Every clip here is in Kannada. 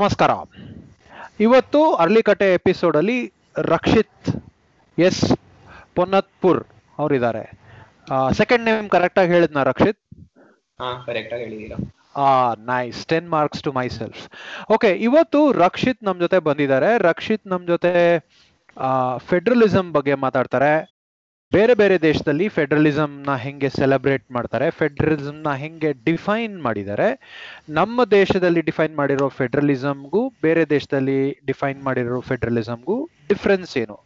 ನಮಸ್ಕಾರ. ಇವತ್ತು ಅರ್ಲಿಕಟ್ಟೆ ಎಪಿಸೋಡಲ್ಲಿ ರಕ್ಷಿತ್ ಎಸ್ ಪೊನ್ನತ್ಪುರ್ ಅವರಿದ್ದಾರೆ. Second name Rakshit? ಕರೆಕ್ಟ್ ಆಗಿ ಹೇಳಿದ್ನ ಆ nice ten marks to myself okay ಇವತ್ತು ರಕ್ಷಿತ್ ನಮ್ ಜೊತೆ ಬಂದಿದ್ದಾರೆ. ರಕ್ಷಿತ್ ನಮ್ ಜೊತೆ ಫೆಡರಲಿಸಂ ಬಗ್ಗೆ ಮಾತಾಡ್ತಾರೆ. ಬೇರೆ ಬೇರೆ ದೇಶದಲ್ಲಿ ಫೆಡರಲಿಸಮ್ನ ಹೆಂಗೆ ಸೆಲೆಬ್ರೇಟ್ ಮಾಡ್ತಾರೆ ಫೆಡರಲಿಸಮ್ನ ಹೆಂಗೆ ಡಿಫೈನ್ ಮಾಡಿದ್ದಾರೆ, ನಮ್ಮ ದೇಶದಲ್ಲಿ ಡಿಫೈನ್ ಮಾಡಿರೋ ಫೆಡರಲಿಸಮ್ಗೂ ಬೇರೆ ದೇಶದಲ್ಲಿ ಡಿಫೈನ್ ಮಾಡಿರೋ ಫೆಡರಲಿಸಮ್ಗೂ ಡಿಫ್ರೆನ್ಸ್ ಏನು?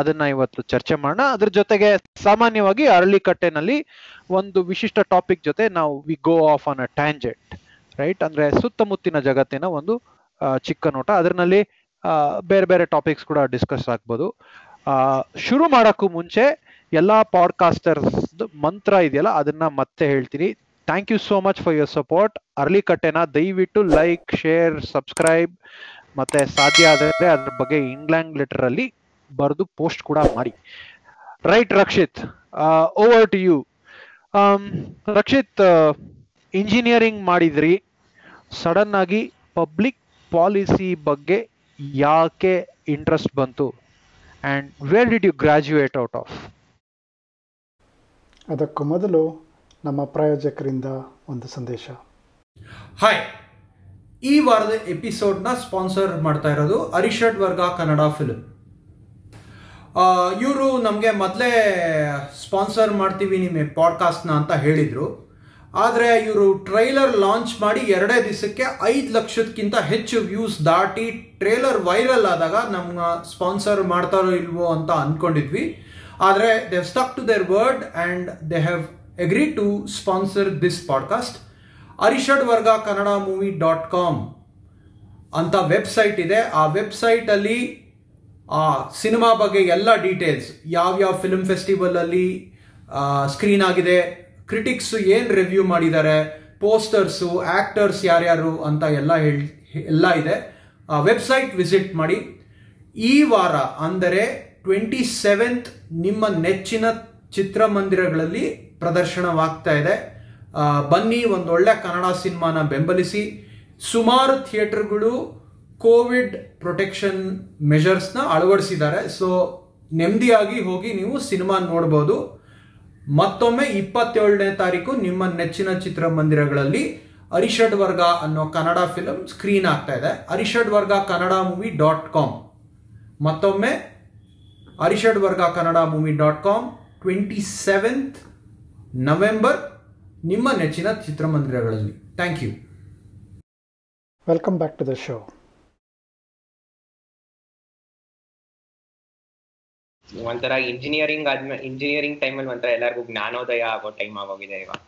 ಅದನ್ನ ಇವತ್ತು ಚರ್ಚೆ ಮಾಡೋಣ. ಅದ್ರ ಜೊತೆಗೆ ಸಾಮಾನ್ಯವಾಗಿ ಅರಳಿಕಟ್ಟೆನಲ್ಲಿ ಒಂದು ವಿಶಿಷ್ಟ ಟಾಪಿಕ್ ಜೊತೆ ನಾವು we go off on a tangent right ಅಂದ್ರೆ ಸುತ್ತಮುತ್ತಿನ ಜಗತ್ತಿನ ಒಂದು ಚಿಕ್ಕ ನೋಟ. ಅದರಲ್ಲಿ ಬೇರೆ ಬೇರೆ ಟಾಪಿಕ್ಸ್ ಕೂಡ ಡಿಸ್ಕಸ್ ಆಗ್ಬೋದು. ಶುರು ಮಾಡೋಕ್ಕೂ ಮುಂಚೆ ಎಲ್ಲಾ ಪಾಡ್ಕಾಸ್ಟರ್ಸ್ ಮಂತ್ರ ಇದೆಯಲ್ಲ, ಅದನ್ನ ಮತ್ತೆ ಹೇಳ್ತೀನಿ. Thank you so much for your support ಅರ್ಲಿಕಟ್ಟೆನ ದಯವಿಟ್ಟು ಲೈಕ್ ಶೇರ್ ಸಬ್ಸ್ಕ್ರೈಬ್ ಮತ್ತೆ ಸಾಧ್ಯ ಆದರೆ ಅದ್ರ ಬಗ್ಗೆ ಇಂಗ್ಲೆಂಡ್ ಲೆಟರ್ ಅಲ್ಲಿ ಬರೆದು ಪೋಸ್ಟ್ ಕೂಡ ಮಾಡಿ. Right Rakshith? Over to you Rakshith engineering ಮಾಡಿದ್ರಿ. ಸಡನ್ ಆಗಿ ಪಬ್ಲಿಕ್ ಪಾಲಿಸಿ ಬಗ್ಗೆ ಯಾಕೆ ಇಂಟ್ರೆಸ್ಟ್ ಬಂತು? And where did you graduate out of ಅದಕ್ಕೂ ಮೊದಲು ನಮ್ಮ ಪ್ರಾಯೋಜಕರಿಂದ ಒಂದು ಸಂದೇಶ. ಹಾಯ್ ಈ ವಾರದ ಎಪಿಸೋಡ್ನ ಸ್ಪಾನ್ಸರ್ ಮಾಡ್ತಾ ಇರೋದು ಅರಿಷಡ್ ವರ್ಗ ಕನ್ನಡ ಫಿಲ್ಮ್. ಇವರು ನಮಗೆ ಮೊದಲೇ ಸ್ಪಾನ್ಸರ್ ಮಾಡ್ತೀವಿ ನಿಮ್ಮ ಪಾಡ್ಕಾಸ್ಟ್ನ ಅಂತ ಹೇಳಿದರು. ಆದರೆ ಇವರು ಟ್ರೈಲರ್ ಲಾಂಚ್ ಮಾಡಿ ಎರಡೇ ದಿವಸಕ್ಕೆ ಐದು ಲಕ್ಷಕ್ಕಿಂತ ಹೆಚ್ಚು ವ್ಯೂಸ್ ದಾಟಿ ಟ್ರೇಲರ್ ವೈರಲ್ ಆದಾಗ ನಮ್ಮ ಸ್ಪಾನ್ಸರ್ ಮಾಡ್ತಾರೋ ಇಲ್ವೋ ಅಂತ ಅಂದ್ಕೊಂಡಿದ್ವಿ ಆದರೆ they stuck to their word and they have agree to sponsor this podcast Arishadvarga Kannada movie dot com ಅಂತ ವೆಬ್ಸೈಟ್ ಇದೆ. ಆ ವೆಬ್ಸೈಟಲ್ಲಿ ಆ ಸಿನಿಮಾ ಬಗ್ಗೆ ಎಲ್ಲ ಡೀಟೇಲ್ಸ್ ಯಾವ್ಯಾವ ಫಿಲ್ಮ್ ಫೆಸ್ಟಿವಲಲ್ಲಿ ಸ್ಕ್ರೀನ್ ಆಗಿದೆ ಕ್ರಿಟಿಕ್ಸು ಏನು ರಿವ್ಯೂ ಮಾಡಿದ್ದಾರೆ ಪೋಸ್ಟರ್ಸು ಆ್ಯಕ್ಟರ್ಸ್ ಯಾರ್ಯಾರು ಅಂತ ಎಲ್ಲ ಹೇಳಿ, ಎಲ್ಲ ಇದೆ. ಆ ವೆಬ್ಸೈಟ್ ವಿಸಿಟ್ ಮಾಡಿ. ಈ ವಾರ ಅಂದರೆ ಟ್ವೆಂಟಿ ಸೆವೆಂತ್ ನಿಮ್ಮ ನೆಚ್ಚಿನ ಚಿತ್ರಮಂದಿರಗಳಲ್ಲಿ ಪ್ರದರ್ಶನವಾಗ್ತಾ ಇದೆ. ಬನ್ನಿ, ಒಂದು ಒಳ್ಳೆ ಕನ್ನಡ ಸಿನಿಮಾನ ಬೆಂಬಲಿಸಿ. ಸುಮಾರು ಥಿಯೇಟರ್ಗಳು ಕೋವಿಡ್ ಪ್ರೊಟೆಕ್ಷನ್ ಮೆಷರ್ಸ್ನ ಅಳವಡಿಸಿದ್ದಾರೆ. ಸೊ, ನೆಮ್ಮದಿಯಾಗಿ ಹೋಗಿ ನೀವು ಸಿನಿಮಾ ನೋಡ್ಬೋದು. ಮತ್ತೊಮ್ಮೆ ಇಪ್ಪತ್ತೇಳನೇ ತಾರೀಕು ನಿಮ್ಮ ನೆಚ್ಚಿನ ಚಿತ್ರಮಂದಿರಗಳಲ್ಲಿ ಅರಿಷಡ್ ವರ್ಗ ಅನ್ನೋ ಕನ್ನಡ ಫಿಲಂ ಸ್ಕ್ರೀನ್ ಆಗ್ತಾ ಇದೆ. ಅರಿಷಡ್ ವರ್ಗ ಕನ್ನಡ ಮೂವಿ ಡಾಟ್ ಕಾಮ್ ಮತ್ತೊಮ್ಮೆ Arishadvarga Kannada movie dot com twenty seventh November ನಿಮ್ಮ ನೆಚ್ಚಿನ ಚಿತ್ರಮಂದಿರಗಳಲ್ಲಿ. Thank you welcome back to the show ಒಂಥರ ಇಂಜಿನಿಯರಿಂಗ್ ಆದ್ಮೇಲೆ ಇಂಜಿನಿಯರಿಂಗ್ ಟೈಮಲ್ಲಿ ಒಂಥರ ಎಲ್ಲರಿಗೂ ಜ್ಞಾನೋದಯ ಆಗೋ ಟೈಮ್ ಆಗೋಗಿದೆ ಇವಾಗ.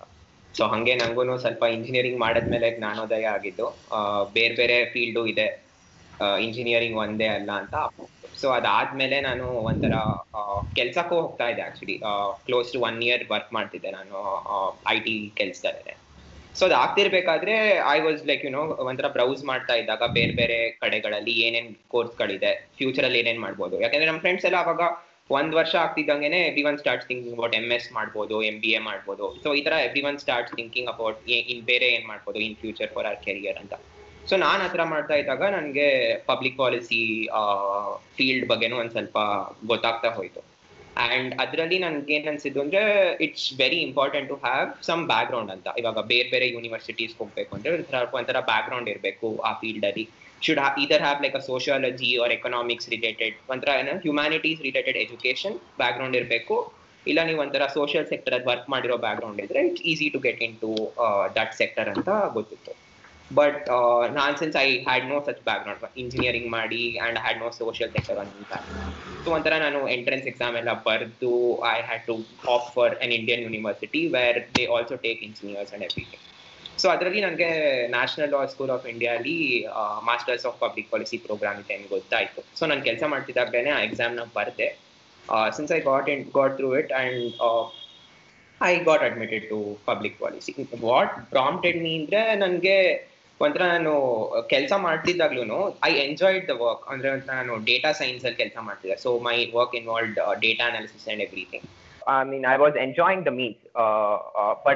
ಸೊ ಹಂಗೆ ನಂಗೂ ಸ್ವಲ್ಪ ಇಂಜಿನಿಯರಿಂಗ್ ಮಾಡಿದ್ಮೇಲೆ ಜ್ಞಾನೋದಯ ಆಗಿದ್ದು ಆ, ಬೇರೆ ಬೇರೆ ಫೀಲ್ಡು ಇದೆ. ಇಂಜಿನಿಯರಿಂಗ್ ಒಂದೇ ಅಲ್ಲ ಅಂತ ಸೊ ಅದಾದ್ಮೇಲೆ ನಾನು ಒಂಥರ ಕೆಲ್ಸಕ್ಕೂ ಹೋಗ್ತಾ ಇದ್ದೆ actually close to one year work ಮಾಡ್ತಿದ್ದೆ ನಾನು ಐ ಟಿ ಕೆಲ್ಸದಲ್ಲೇ ಸೊ ಅದು ಆಗ್ತಿರ್ಬೇಕಾದ್ರೆ I was like you know ಒಂಥರ ಬ್ರೌಸ್ ಮಾಡ್ತಾ ಇದ್ದಾಗ ಬೇರೆ ಬೇರೆ ಕಡೆಗಳಲ್ಲಿ ಏನೇನ್ ಕೋರ್ಸ್ಗಳಿದೆ ಫ್ಯೂಚರ್ ಅಲ್ಲಿ ಏನೇನ್ ಮಾಡ್ಬೋದು. ಯಾಕಂದ್ರೆ ನಮ್ಮ ಫ್ರೆಂಡ್ಸ್ ಎಲ್ಲ ಅವಾಗ ಒಂದ್ ವರ್ಷ ಆಗ್ತಿದ್ದಂಗೆನೆ everyone start thinking about M S ಮಾಡ್ಬೋದು ಎಂ ಬಿ ಎ ಮಾಡ್ಬೋದು. ಸೊ ಈ ತರ everyone start thinking about in ಬೇರೆ ಏನ್ ಮಾಡ್ಬೋದು in future for our career ಅಂತ. ಸೊ ನಾನು ಆ ಥರ ಮಾಡ್ತಾ ಇದ್ದಾಗ ನನಗೆ ಪಬ್ಲಿಕ್ ಪಾಲಿಸಿ ಫೀಲ್ಡ್ ಬಗ್ಗೆನೂ ಒಂದು ಸ್ವಲ್ಪ ಗೊತ್ತಾಗ್ತಾ ಹೋಯ್ತು. ಅಂಡ್ ಅದರಲ್ಲಿ ನನಗೆ ಏನ್ ಅನ್ಸಿದ್ದು ಅಂದ್ರೆ it's very important to have some background ಅಂತ. ಇವಾಗ ಬೇರೆ ಬೇರೆ ಯೂನಿವರ್ಸಿಟೀಸ್ ಹೋಗ್ಬೇಕು ಅಂದ್ರೆ ಒಂಥರ ಒಂಥರ ಬ್ಯಾಕ್ ಗ್ರೌಂಡ್ ಇರಬೇಕು ಆ ಫೀಲ್ಡಲ್ಲಿ should either have like a sociology or economics related ಒಂಥರ, ಏನೋ humanities related education background ಇರಬೇಕು. ಇಲ್ಲ ನೀವು ಒಂಥರ ಸೋಷಿಯಲ್ ಸೆಕ್ಟರ್ ವರ್ಕ್ ಮಾಡಿರೋ ಬ್ಯಾಕ್ ಗ್ರೌಂಡ್ ಇದ್ರೆ it's easy to get into that sector ಅಂತ ಗೊತ್ತಿತ್ತು. But non since I had no such background engineering ಮಾಡಿ and had no social sector ಅಂತ ಸೊ ಒಂಥರ ನಾನು ಎಂಟ್ರೆನ್ಸ್ ಎಕ್ಸಾಮ್ ಎಲ್ಲ ಬರೆದು I had to hop for an Indian university where they also take engineers and everything so ಅದರಲ್ಲಿ ನನಗೆ national law school of ಇಂಡಿಯಾಲಿ masters of public policy program ಇದೆ ಅಂತ ಗೊತ್ತಾಯ್ತು. ಸೊ ನಾನು ಕೆಲಸ ಮಾಡ್ತಿದ್ದಾಗಲೇ ಆ ಎಕ್ಸಾಮ್ನ ಬರೆದೆ. Since I got in got through it and I got admitted to public policy what prompted me ಅಂದ್ರೆ ನನಗೆ ಒಂಥರ ನಾನು ಕೆಲಸ ಮಾಡ್ತಿದ್ದಾಗ್ಲೂ ಐ ಎಂಜಾಯ್ಡ್ ದ ವರ್ಕ್ ಅಂದ್ರೆ ಒಂಥರ ನಾನು ಡೇಟಾ ಸೈನ್ಸ್ ಅಲ್ಲಿ ಕೆಲಸ ಮಾಡ್ತಿದ್ದೆ. So my work involved data analysis and everything I mean, I was enjoying the means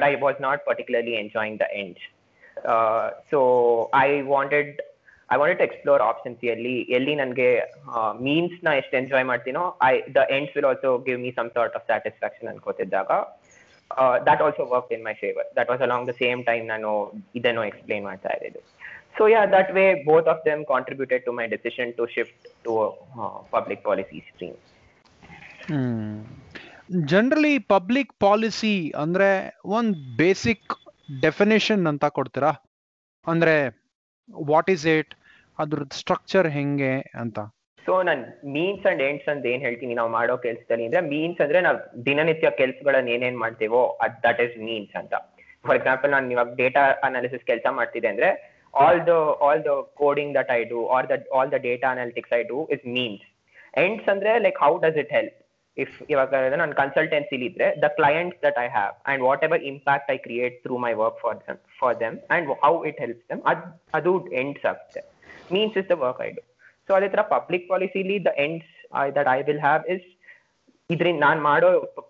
I was not particularly enjoying the end. Uh, so I wanted, I want to explore options ಎಲ್ಲಿ ಎಲ್ಲಿ ನನಗೆ ಮೀನ್ಸ್ನ ಎಷ್ಟು enjoy ಮಾಡ್ತೀನೋ I the ends will also give me some of satisfaction ಅನ್ಕೋತಿದ್ದಾಗ that also work in my favour that was along the same time ನಾನು ಇದನ್ನು ಎಕ್ಸ್ಪ್ಲೇನ್ ಮಾಡ್ತಾ ಇರೋದು so yeah that way both of them contributed to my decision to shift to public policy stream generally public policy ಅಂದ್ರೆ ಒಂದ್ ಬೇಸಿಕ್ ಡೆಫಿನೇಷನ್ ಅಂತ ಕೊಡ್ತೀರಾ? ಅಂದ್ರೆ ವಾಟ್ ಈಸ್ ಇಟ್ ಸ್ಟ್ರಕ್ಚರ್ ಹೆಂಗೆ ಅಂತ. ಸೊ ನಾನು ಮೀನ್ಸ್ ಅಂಡ್ ಎಂಡ್ಸ್ ಅಂತ ಏನ್ ಹೇಳ್ತೀನಿ? ನಾವು ಮಾಡೋ ಕೆಲ್ಸದಲ್ಲಿ ಅಂದ್ರೆ ಮೀನ್ಸ್ ಅಂದ್ರೆ ನಾವು ದಿನನಿತ್ಯ ಕೆಲ್ಸಗಳನ್ನ ಏನೇನ್ ಮಾಡ್ತೇವೋ ಅದ್ ದಟ್ ಇಸ್ ಮೀನ್ಸ್ ಅಂತ. ಫಾರ್ ಎಕ್ಸಾಂಪಲ್ ನಾನು ಇವಾಗ ಡೇಟಾ ಅನಾಲಿಸಿಸ್ ಕೆಲಸ ಮಾಡ್ತಿದೆ ಅಂದ್ರೆ all the all the coding that I do or the all the data analytics I do is means ends ಅಂದ್ರೆ like how does it help if ಇವಾಗ ನಾನು ಕನ್ಸಲ್ಟೆನ್ಸಿಲಿ ಇದ್ರೆ the clients that I have and whatever impact I create through my work for them for them and how it helps them ಅದು ಅದು ಎಂಡ್ಸ್ ಆಗುತ್ತೆ. Means is the work I do so public ಪಾಲಿಸಿಲಿ the ends that I will have is ಇದ್ರಿಂದ ನಾನ್ ಮಾಡೋ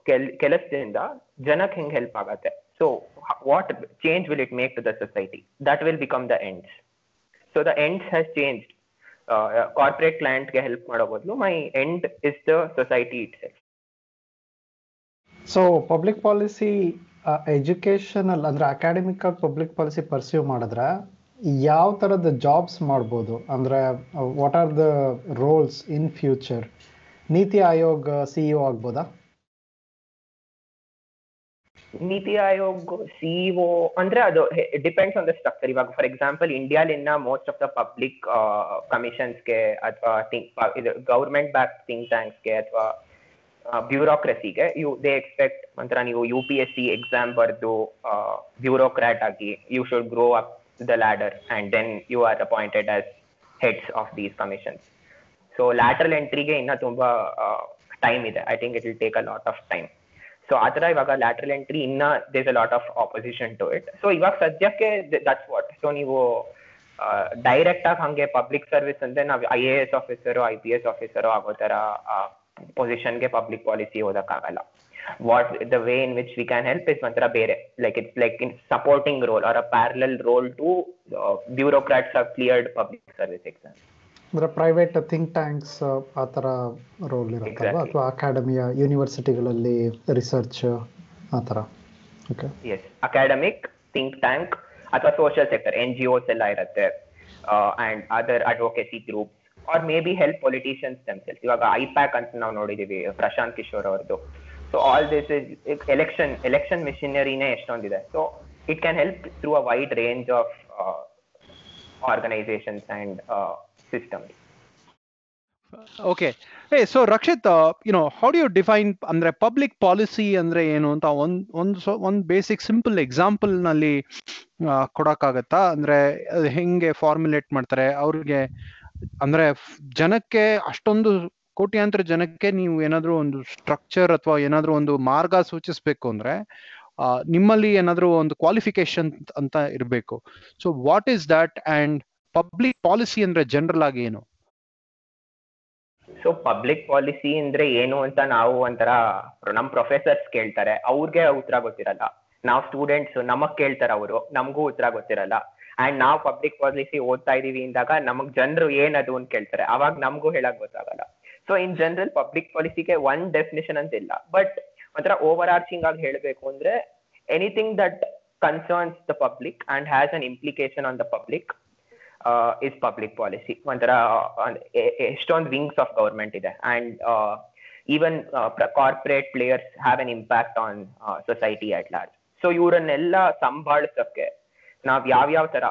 ಕೆಲ್, ಕೆಲಸದಿಂದ ಜನಕ್ಕೆ ಹೆಂಗ್ ಹೆಲ್ಪ್ ಆಗತ್ತೆ? So what change will it make to the society that will become the ends so the ends has change corporate ಕ್ಲೈಂಟ್ಗೆ ಹೆಲ್ಪ್ ಮಾಡೋ ಬದಲು my end is the society itself so public policy educational ಅಂದ್ರೆ ಅಕಾಡೆಮಿಕ್ ಆಗಿ ಪಬ್ಲಿಕ್ ಪಾಲಿಸಿ ಪರ್ಸ್ಯೂ ಮಾಡಿದ್ರೆ ಯಾವ ಥರದ ಜಾಬ್ಸ್ ಮಾಡ್ಬೋದು? ಅಂದರೆ what are the roles in future NITI Aayog CEO ಆಗ್ಬೋದಾ? ನೀತಿ ಆಯೋಗ ಸಿಇಒ ಅಂದ್ರೆ ಅದು ಡಿಪೆಂಡ್ಸ್ ಆನ್ ದ ಸ್ಟ್ರಕ್ಚರ್ ಇವಾಗ ಫಾರ್ ಎಕ್ಸಾಂಪಲ್ ಇಂಡಿಯಾಲಿನ ಮೋಸ್ಟ್ ಆಫ್ ದ ಪಬ್ಲಿಕ್ ಕಮಿಷನ್ಸ್ಗೆ ಅಥವಾ ಇದು ಗೌರ್ಮೆಂಟ್ ಬ್ಯಾಕ್ ಥಿಂಕ್ ಟ್ಯಾಂಕ್ಸ್ಗೆ ಅಥವಾ ಬ್ಯೂರೋಕ್ರಸಿಗೆ ಯು ದೇ ಎಕ್ಸ್ಪೆಕ್ಟ್ ಒಂಥರ ನೀವು U P S C exam ಬರೆದು ಬ್ಯೂರೋಕ್ರಾಟ್ ಆಗಿ you should grow up the ladder and then you are appointed as heads of these commissions so lateral ಎಂಟ್ರಿಗೆ ಇನ್ನ ತುಂಬಾ ಟೈಮ್ ಇದೆ I think it will take a lot of time so ಆ ತರ ಇವಾಗ ಲ್ಯಾಟ್ರಲ್ ಎಂಟ್ರಿ ಇನ್ನ there's a lot of opposition to it so ಇವಾಗ ಸದ್ಯಕ್ಕೆ ದಟ್ಸ್ ವಾಟ್ ಸೊ ನೀವು ಡೈರೆಕ್ಟ್ ಆಗಿ ಹಂಗೆ ಪಬ್ಲಿಕ್ ಸರ್ವಿಸ್ ಅಂದ್ರೆ ನಾವು I A S officer I P S officer ಆಗೋ ತರ ಪೊಸಿಷನ್ಗೆ ಪಬ್ಲಿಕ್ ಪಾಲಿಸಿ ಓದಕ್ಕಾಗಲ್ಲ what the way in which we can help is ಒಂಥರ ಬೇರೆ like it's like in supporting role or a parallel role to bureaucrats of cleared public service exam ಅಂದ್ರೆ ಪ್ರೈವೇಟ್ ಥಿಂಕ್ ಟ್ಯಾಂಕ್ಸ್ ಆ ಥರ ರೋಲ್ ಇರುತ್ತಲ್ವಾ? Exactly. ಅಥವಾ ಅಕಾಡೆಮಿಯ ಯೂನಿವರ್ಸಿಟಿಗಳಲ್ಲಿ ರಿಸರ್ಚ್ ಆ ಥರ okay yes academic think tank ಅಥವಾ social sector N G Os ಎಲ್ಲ ಇರುತ್ತೆ. And other advocacy group or maybe help politicians themselves ಇವಾಗ ಐಪ್ಯಾಕ್ ಅಂತ ನಾವು ನೋಡಿದೀವಿ ಪ್ರಶಾಂತ್ ಕಿಶೋರ್ ಅವ್ರದ್ದು so all this is election election ಮಿಷಿನರಿನೇ ಎಷ್ಟೊಂದಿದೆ so it can help through a wide range of organisations and system okay ಏ so Rakshith you know how do you define ಅಂದ್ರೆ ಪಬ್ಲಿಕ್ ಪಾಲಿಸಿ ಅಂದ್ರೆ ಏನು ಅಂತ ಒಂದ್, ಒಂದು ಒಂದ್ ಬೇಸಿಕ್ ಸಿಂಪಲ್ ಎಕ್ಸಾಂಪಲ್ನಲ್ಲಿ ಕೊಡಕ್ಕಾಗತ್ತಾ? ಅಂದ್ರೆ ಹೆಂಗೆ ಫಾರ್ಮುಲೇಟ್ ಮಾಡ್ತಾರೆ? ಅವ್ರಿಗೆ, ಅಂದ್ರೆ, ಜನಕ್ಕೆ ಅಷ್ಟೊಂದು ಕೋಟ್ಯಾಂತರ ಜನಕ್ಕೆ ನೀವು ಏನಾದ್ರೂ ಒಂದು ಸ್ಟ್ರಕ್ಚರ್ ಅಥವಾ ಏನಾದ್ರೂ ಒಂದು ಮಾರ್ಗ ಸೂಚಿಸ್ಬೇಕು ಅಂದ್ರೆ ನಿಮ್ಮಲ್ಲಿ ಏನಾದ್ರೂ ಒಂದು ಕ್ವಾಲಿಫಿಕೇಶನ್ ಅಂತ ಇರಬೇಕು. So what is that and public policy ಅಂದ್ರೆ ಜನರಲ್ ಆಗಿ ಏನು? ಸೊ ಪಬ್ಲಿಕ್ ಪಾಲಿಸಿ ಅಂದ್ರೆ ಏನು ಅಂತ ನಾವು ಒಂಥರ ನಮ್ ಪ್ರೊಫೆಸರ್ಸ್ ಕೇಳ್ತಾರೆ. ಅವ್ರಿಗೆ ಉತ್ತರ ಗೊತ್ತಿರಲ್ಲ. ನಾವ್ ಸ್ಟೂಡೆಂಟ್ಸ್ ನಮಗ್ ಕೇಳ್ತಾರೆ ಅವರು. ನಮಗೂ ಉತ್ತರ ಗೊತ್ತಿರಲ್ಲ. ಅಂಡ್ ನಾವು ಪಬ್ಲಿಕ್ ಪಾಲಿಸಿ ಓದ್ತಾ ಇದೀವಿ ಅಂದಾಗ ನಮಗ್ ಜನರು ಏನದು ಅಂತ ಕೇಳ್ತಾರೆ. ಅವಾಗ ನಮಗೂ ಹೇಳಕ್ ಗೊತ್ತಾಗಲ್ಲ. ಸೊ ಇನ್ ಜನರಲ್ ಪಬ್ಲಿಕ್ ಪಾಲಿಸಿಗೆ ಒನ್ ಡೆಫಿನೇಷನ್ ಅಂತ ಇಲ್ಲ. ಬಟ್ ಒಂಥರ ಓವರ್ ಆರ್ಚಿಂಗ್ ಆಗಿ ಹೇಳಬೇಕು ಅಂದ್ರೆ anything that concerns the public and has an implication on the public is public policy ಒಂಥರ ಎಷ್ಟೊಂದು ವಿಂಗ್ಸ್ ಆಫ್ ಗವರ್ಮೆಂಟ್ ಇದೆ. And even corporate players have an impact on society at large so ಇವರನ್ನೆಲ್ಲ ಸಂಭಾಳಿಸೋಕೆ ನಾವ್ ಯಾವ್ಯಾವ ತರ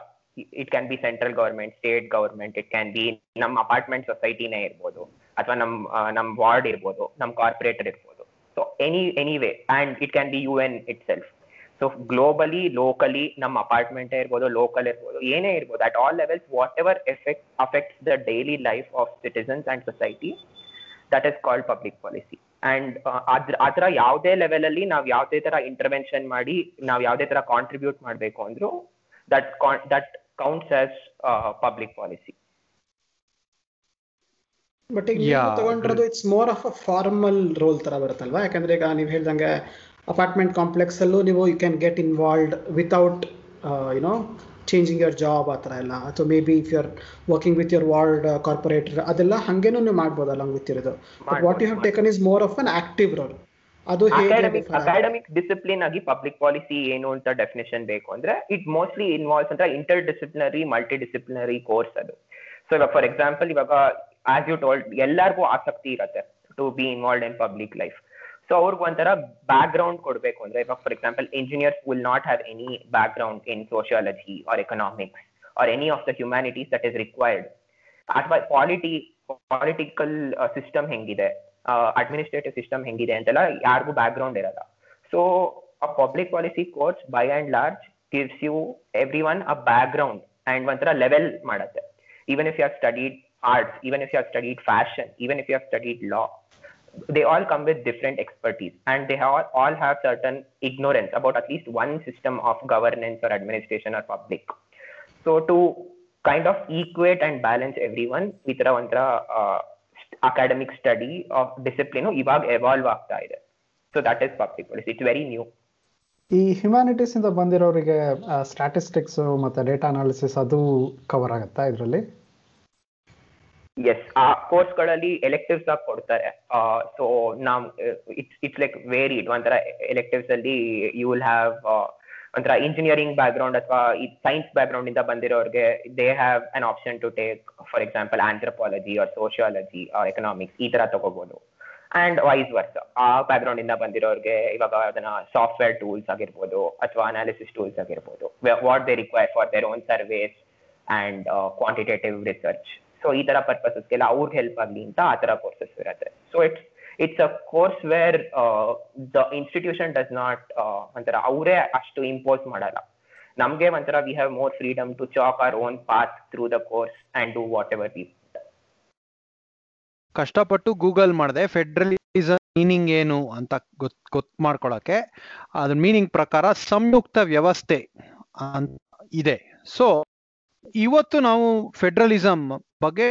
it can be central government state government it can be ನಮ್ಮ ಅಪಾರ್ಟ್ಮೆಂಟ್ ಸೊಸೈಟಿನೇ ಇರ್ಬೋದು. ಅಥವಾ ನಮ್ ಆ, ನಮ್ ವಾರ್ಡ್ ಇರ್ಬೋದು ನಮ್ ಕಾರ್ಪೊರೇಟರ್ ಇರ್ಬೋದು. So any anyway and it can be U N itself so globally locally ನಮ್ಮ ಅಪಾರ್ಟ್ಮೆಂಟ್ ಇರ್ಬೋದು ಲೋಕಲ್ ಇರ್ಬೋದು ಏನೇ ಇರ್ಬೋದು at all levels whatever effect affects the daily life of citizens and society that is called public policy and ಅದ್ರ ಅದರ ಯಾವುದೇ ಲೆವೆಲಲ್ಲಿ ನಾವು ಯಾವುದೇ ತರ ಇಂಟರ್ವೆನ್ಷನ್ ಮಾಡಿ ನಾವು ಯಾವುದೇ ತರ ಕಾಂಟ್ರಿಬ್ಯೂಟ್ ಮಾಡಬೇಕು ಅಂದ್ರು that that counts as public policy but ಈಗ ನೀವು ತಗೊಂಡಿರೋದು it's more of a formal role ತರ ಬರುತ್ತಲ್ವಾ? ಯಾಕಂದ್ರೆ ಈಗ ನೀವು ಹೇಳ್ದಂಗೆ ಅಪಾರ್ಟ್ಮೆಂಟ್ ಕಾಂಪ್ಲೆಕ್ಸ್ ಅಲ್ಲೂ ನೀವು you can get involved without you know changing your job ಆ ಥರ ಎಲ್ಲ. ಅಥವಾ maybe if you are working with your ward corporator ಅದೆಲ್ಲ ಹಂಗೇನು ನೀವು ಮಾಡ್ಬೋದು ಅಲಂಗ್ ವಿತ್ ಇರೋದು. But what you have taken is more of an active role ಅದು? ಅಕಾಡೆಮಿಕ್ ಡಿಸಿಪ್ಲಿನ್ ಆಗಿ ಪಬ್ಲಿಕ್ ಪಾಲಿಸಿ ಏನು ಅಂತ ಡೆಫಿನೇಷನ್ ಬೇಕು ಅಂದ್ರೆ ಇಟ್ ಮೋಸ್ಟ್ಲಿ ಇನ್ವಾಲ್ವ್ಸ್ ಅಂದ್ರೆ interdisciplinary multidisciplinary course ಅದು. ಸೊ ಇವಾಗ ಫಾರ್ ಎಕ್ಸಾಂಪಲ್ ಇವಾಗ ಆಸ್ ಯು ಟೋಲ್ಡ್ ಎಲ್ಲರಿಗೂ ಆಸಕ್ತಿ ಇರುತ್ತೆ to be involve in public life so ಅವ್ರಿಗೆ ಒಂಥರ ಬ್ಯಾಕ್ ಗ್ರೌಂಡ್ ಕೊಡಬೇಕು ಅಂದ್ರೆ, ಇವಾಗ for example engineers will not have any background in sociology or economics or any of the humanities that is required ಅಥವಾ ಪಾಲಿಟಿ ಪಾಲಿಟಿಕಲ್ ಸಿಸ್ಟಮ್ ಹೆಂಗಿದೆ ಅಡ್ಮಿನಿಸ್ಟ್ರೇಟಿವ್ ಸಿಸ್ಟಮ್ ಹೆಂಗಿದೆ ಅಂತೆಲ್ಲ ಯಾರಿಗೂ ಬ್ಯಾಕ್ ಗ್ರೌಂಡ್ ಇರಲ್ಲ. So a public policy course by and large gives you everyone a background and ಒಂಥರ ಲೆವೆಲ್ ಮಾಡುತ್ತೆ. Even if you have studied arts even if you have studied fashion, even if you have studied law, they all come with different expertise and they all, all have certain ignorance about at least one system of governance or administration or public so to kind of equate and balance everyone ತರ ಒಂಥರ ಅಕಾಡೆಮಿಕ್ ಸ್ಟಡಿ ಆಫ್ discipline ಇವಾಗ ಎವಾಲ್ವ್ ಆಗ್ತಾ ಇದೆ so that is public policy it's very new ಈ ಹ್ಯುಮ್ಯಾನಿಟೀಸ್ ಇಂದ ಬಂದಿರೋರಿಗೆ ಸ್ಟ್ಯಾಟಿಸ್ಟಿಕ್ಸ್ ಮತ್ತೆ ಡೇಟಾ ಅನಾಲಿಸಿಸ್ ಅದು ಕವರ್ ಆಗುತ್ತಾ ಇದರಲ್ಲಿ ಎಸ್ ಆ ಕೋರ್ಸ್ಗಳಲ್ಲಿ ಎಲೆಕ್ಟಿವ್ಸ್ ಆಗಿ ಕೊಡ್ತಾರೆ. ಸೊ ನಾವು ಇಟ್ಸ್ ಇಟ್ಸ್ ಲೈಕ್ ವೇರಿಡ್ ಒಂಥರ ಎಲೆಕ್ಟಿವ್ಸ್ ಅಲ್ಲಿ ಯು ವಿಲ್ ಹ್ಯಾವ್ ಒಂಥರ ಇಂಜಿನಿಯರಿಂಗ್ ಬ್ಯಾಕ್ ಗ್ರೌಂಡ್ ಅಥವಾ ಸೈನ್ಸ್ ಬ್ಯಾಕ್ ಗ್ರೌಂಡ್ ಇಂದ ಬಂದಿರೋರಿಗೆ they have an option to take for example anthropology or sociology or economics ಈ ತರ ತಗೋಬಹುದು ಅಂಡ್ ವೈಸ್ ವರ್ಸ್ ಆ ಬ್ಯಾಕ್ ಗ್ರೌಂಡ್ ಇಂದ ಬಂದಿರೋರಿಗೆ ಇವಾಗ ಅದನ್ನ ಸಾಫ್ಟ್ವೇರ್ ಟೂಲ್ಸ್ ಆಗಿರ್ಬೋದು ಅಥವಾ ಅನಾಲಿಸಿಸ್ ಟೂಲ್ಸ್ ಆಗಿರ್ಬೋದು. What they require for their own surveys and quantitative research so ಈ ತರ ಪರ್ಪಸಸ್ಗೆಲ್ಲ ಅವ್ರಿಗೆ ಹೆಲ್ಪ್ ಆಗಲಿ ಅಂತ ಆ ತರ ಕೋರ್ಸಸ್ ಇರುತ್ತೆ. So it's it's a course where the institution does not ಒಂಥರ ಅವರೇ ಅಷ್ಟು ಇಂಪೋಸ್ ಮಾಡಲ್ಲ. ನಮ್ಗೆ ಒಂಥರ we have more freedom to choose our own path through the course and do whatever we ಕಷ್ಟಪಟ್ಟು ಗೂಗಲ್ ಮಾಡಿದೆ ಫೆಡ್ರಲಿಸಮ್ ಮೀನಿಂಗ್ ಏನು ಅಂತ ಗೊತ್ ಗೊತ್ತು ಮಾಡ್ಕೊಳಕ್ಕೆ ಅದ್ರ ಮೀನಿಂಗ್ ಪ್ರಕಾರ ಸಂಯುಕ್ತ ವ್ಯವಸ್ಥೆ ಇದೆ. ಸೊ ಇವತ್ತು ನಾವು ಫೆಡ್ರಲಿಸಮ್ ಬಗ್ಗೆ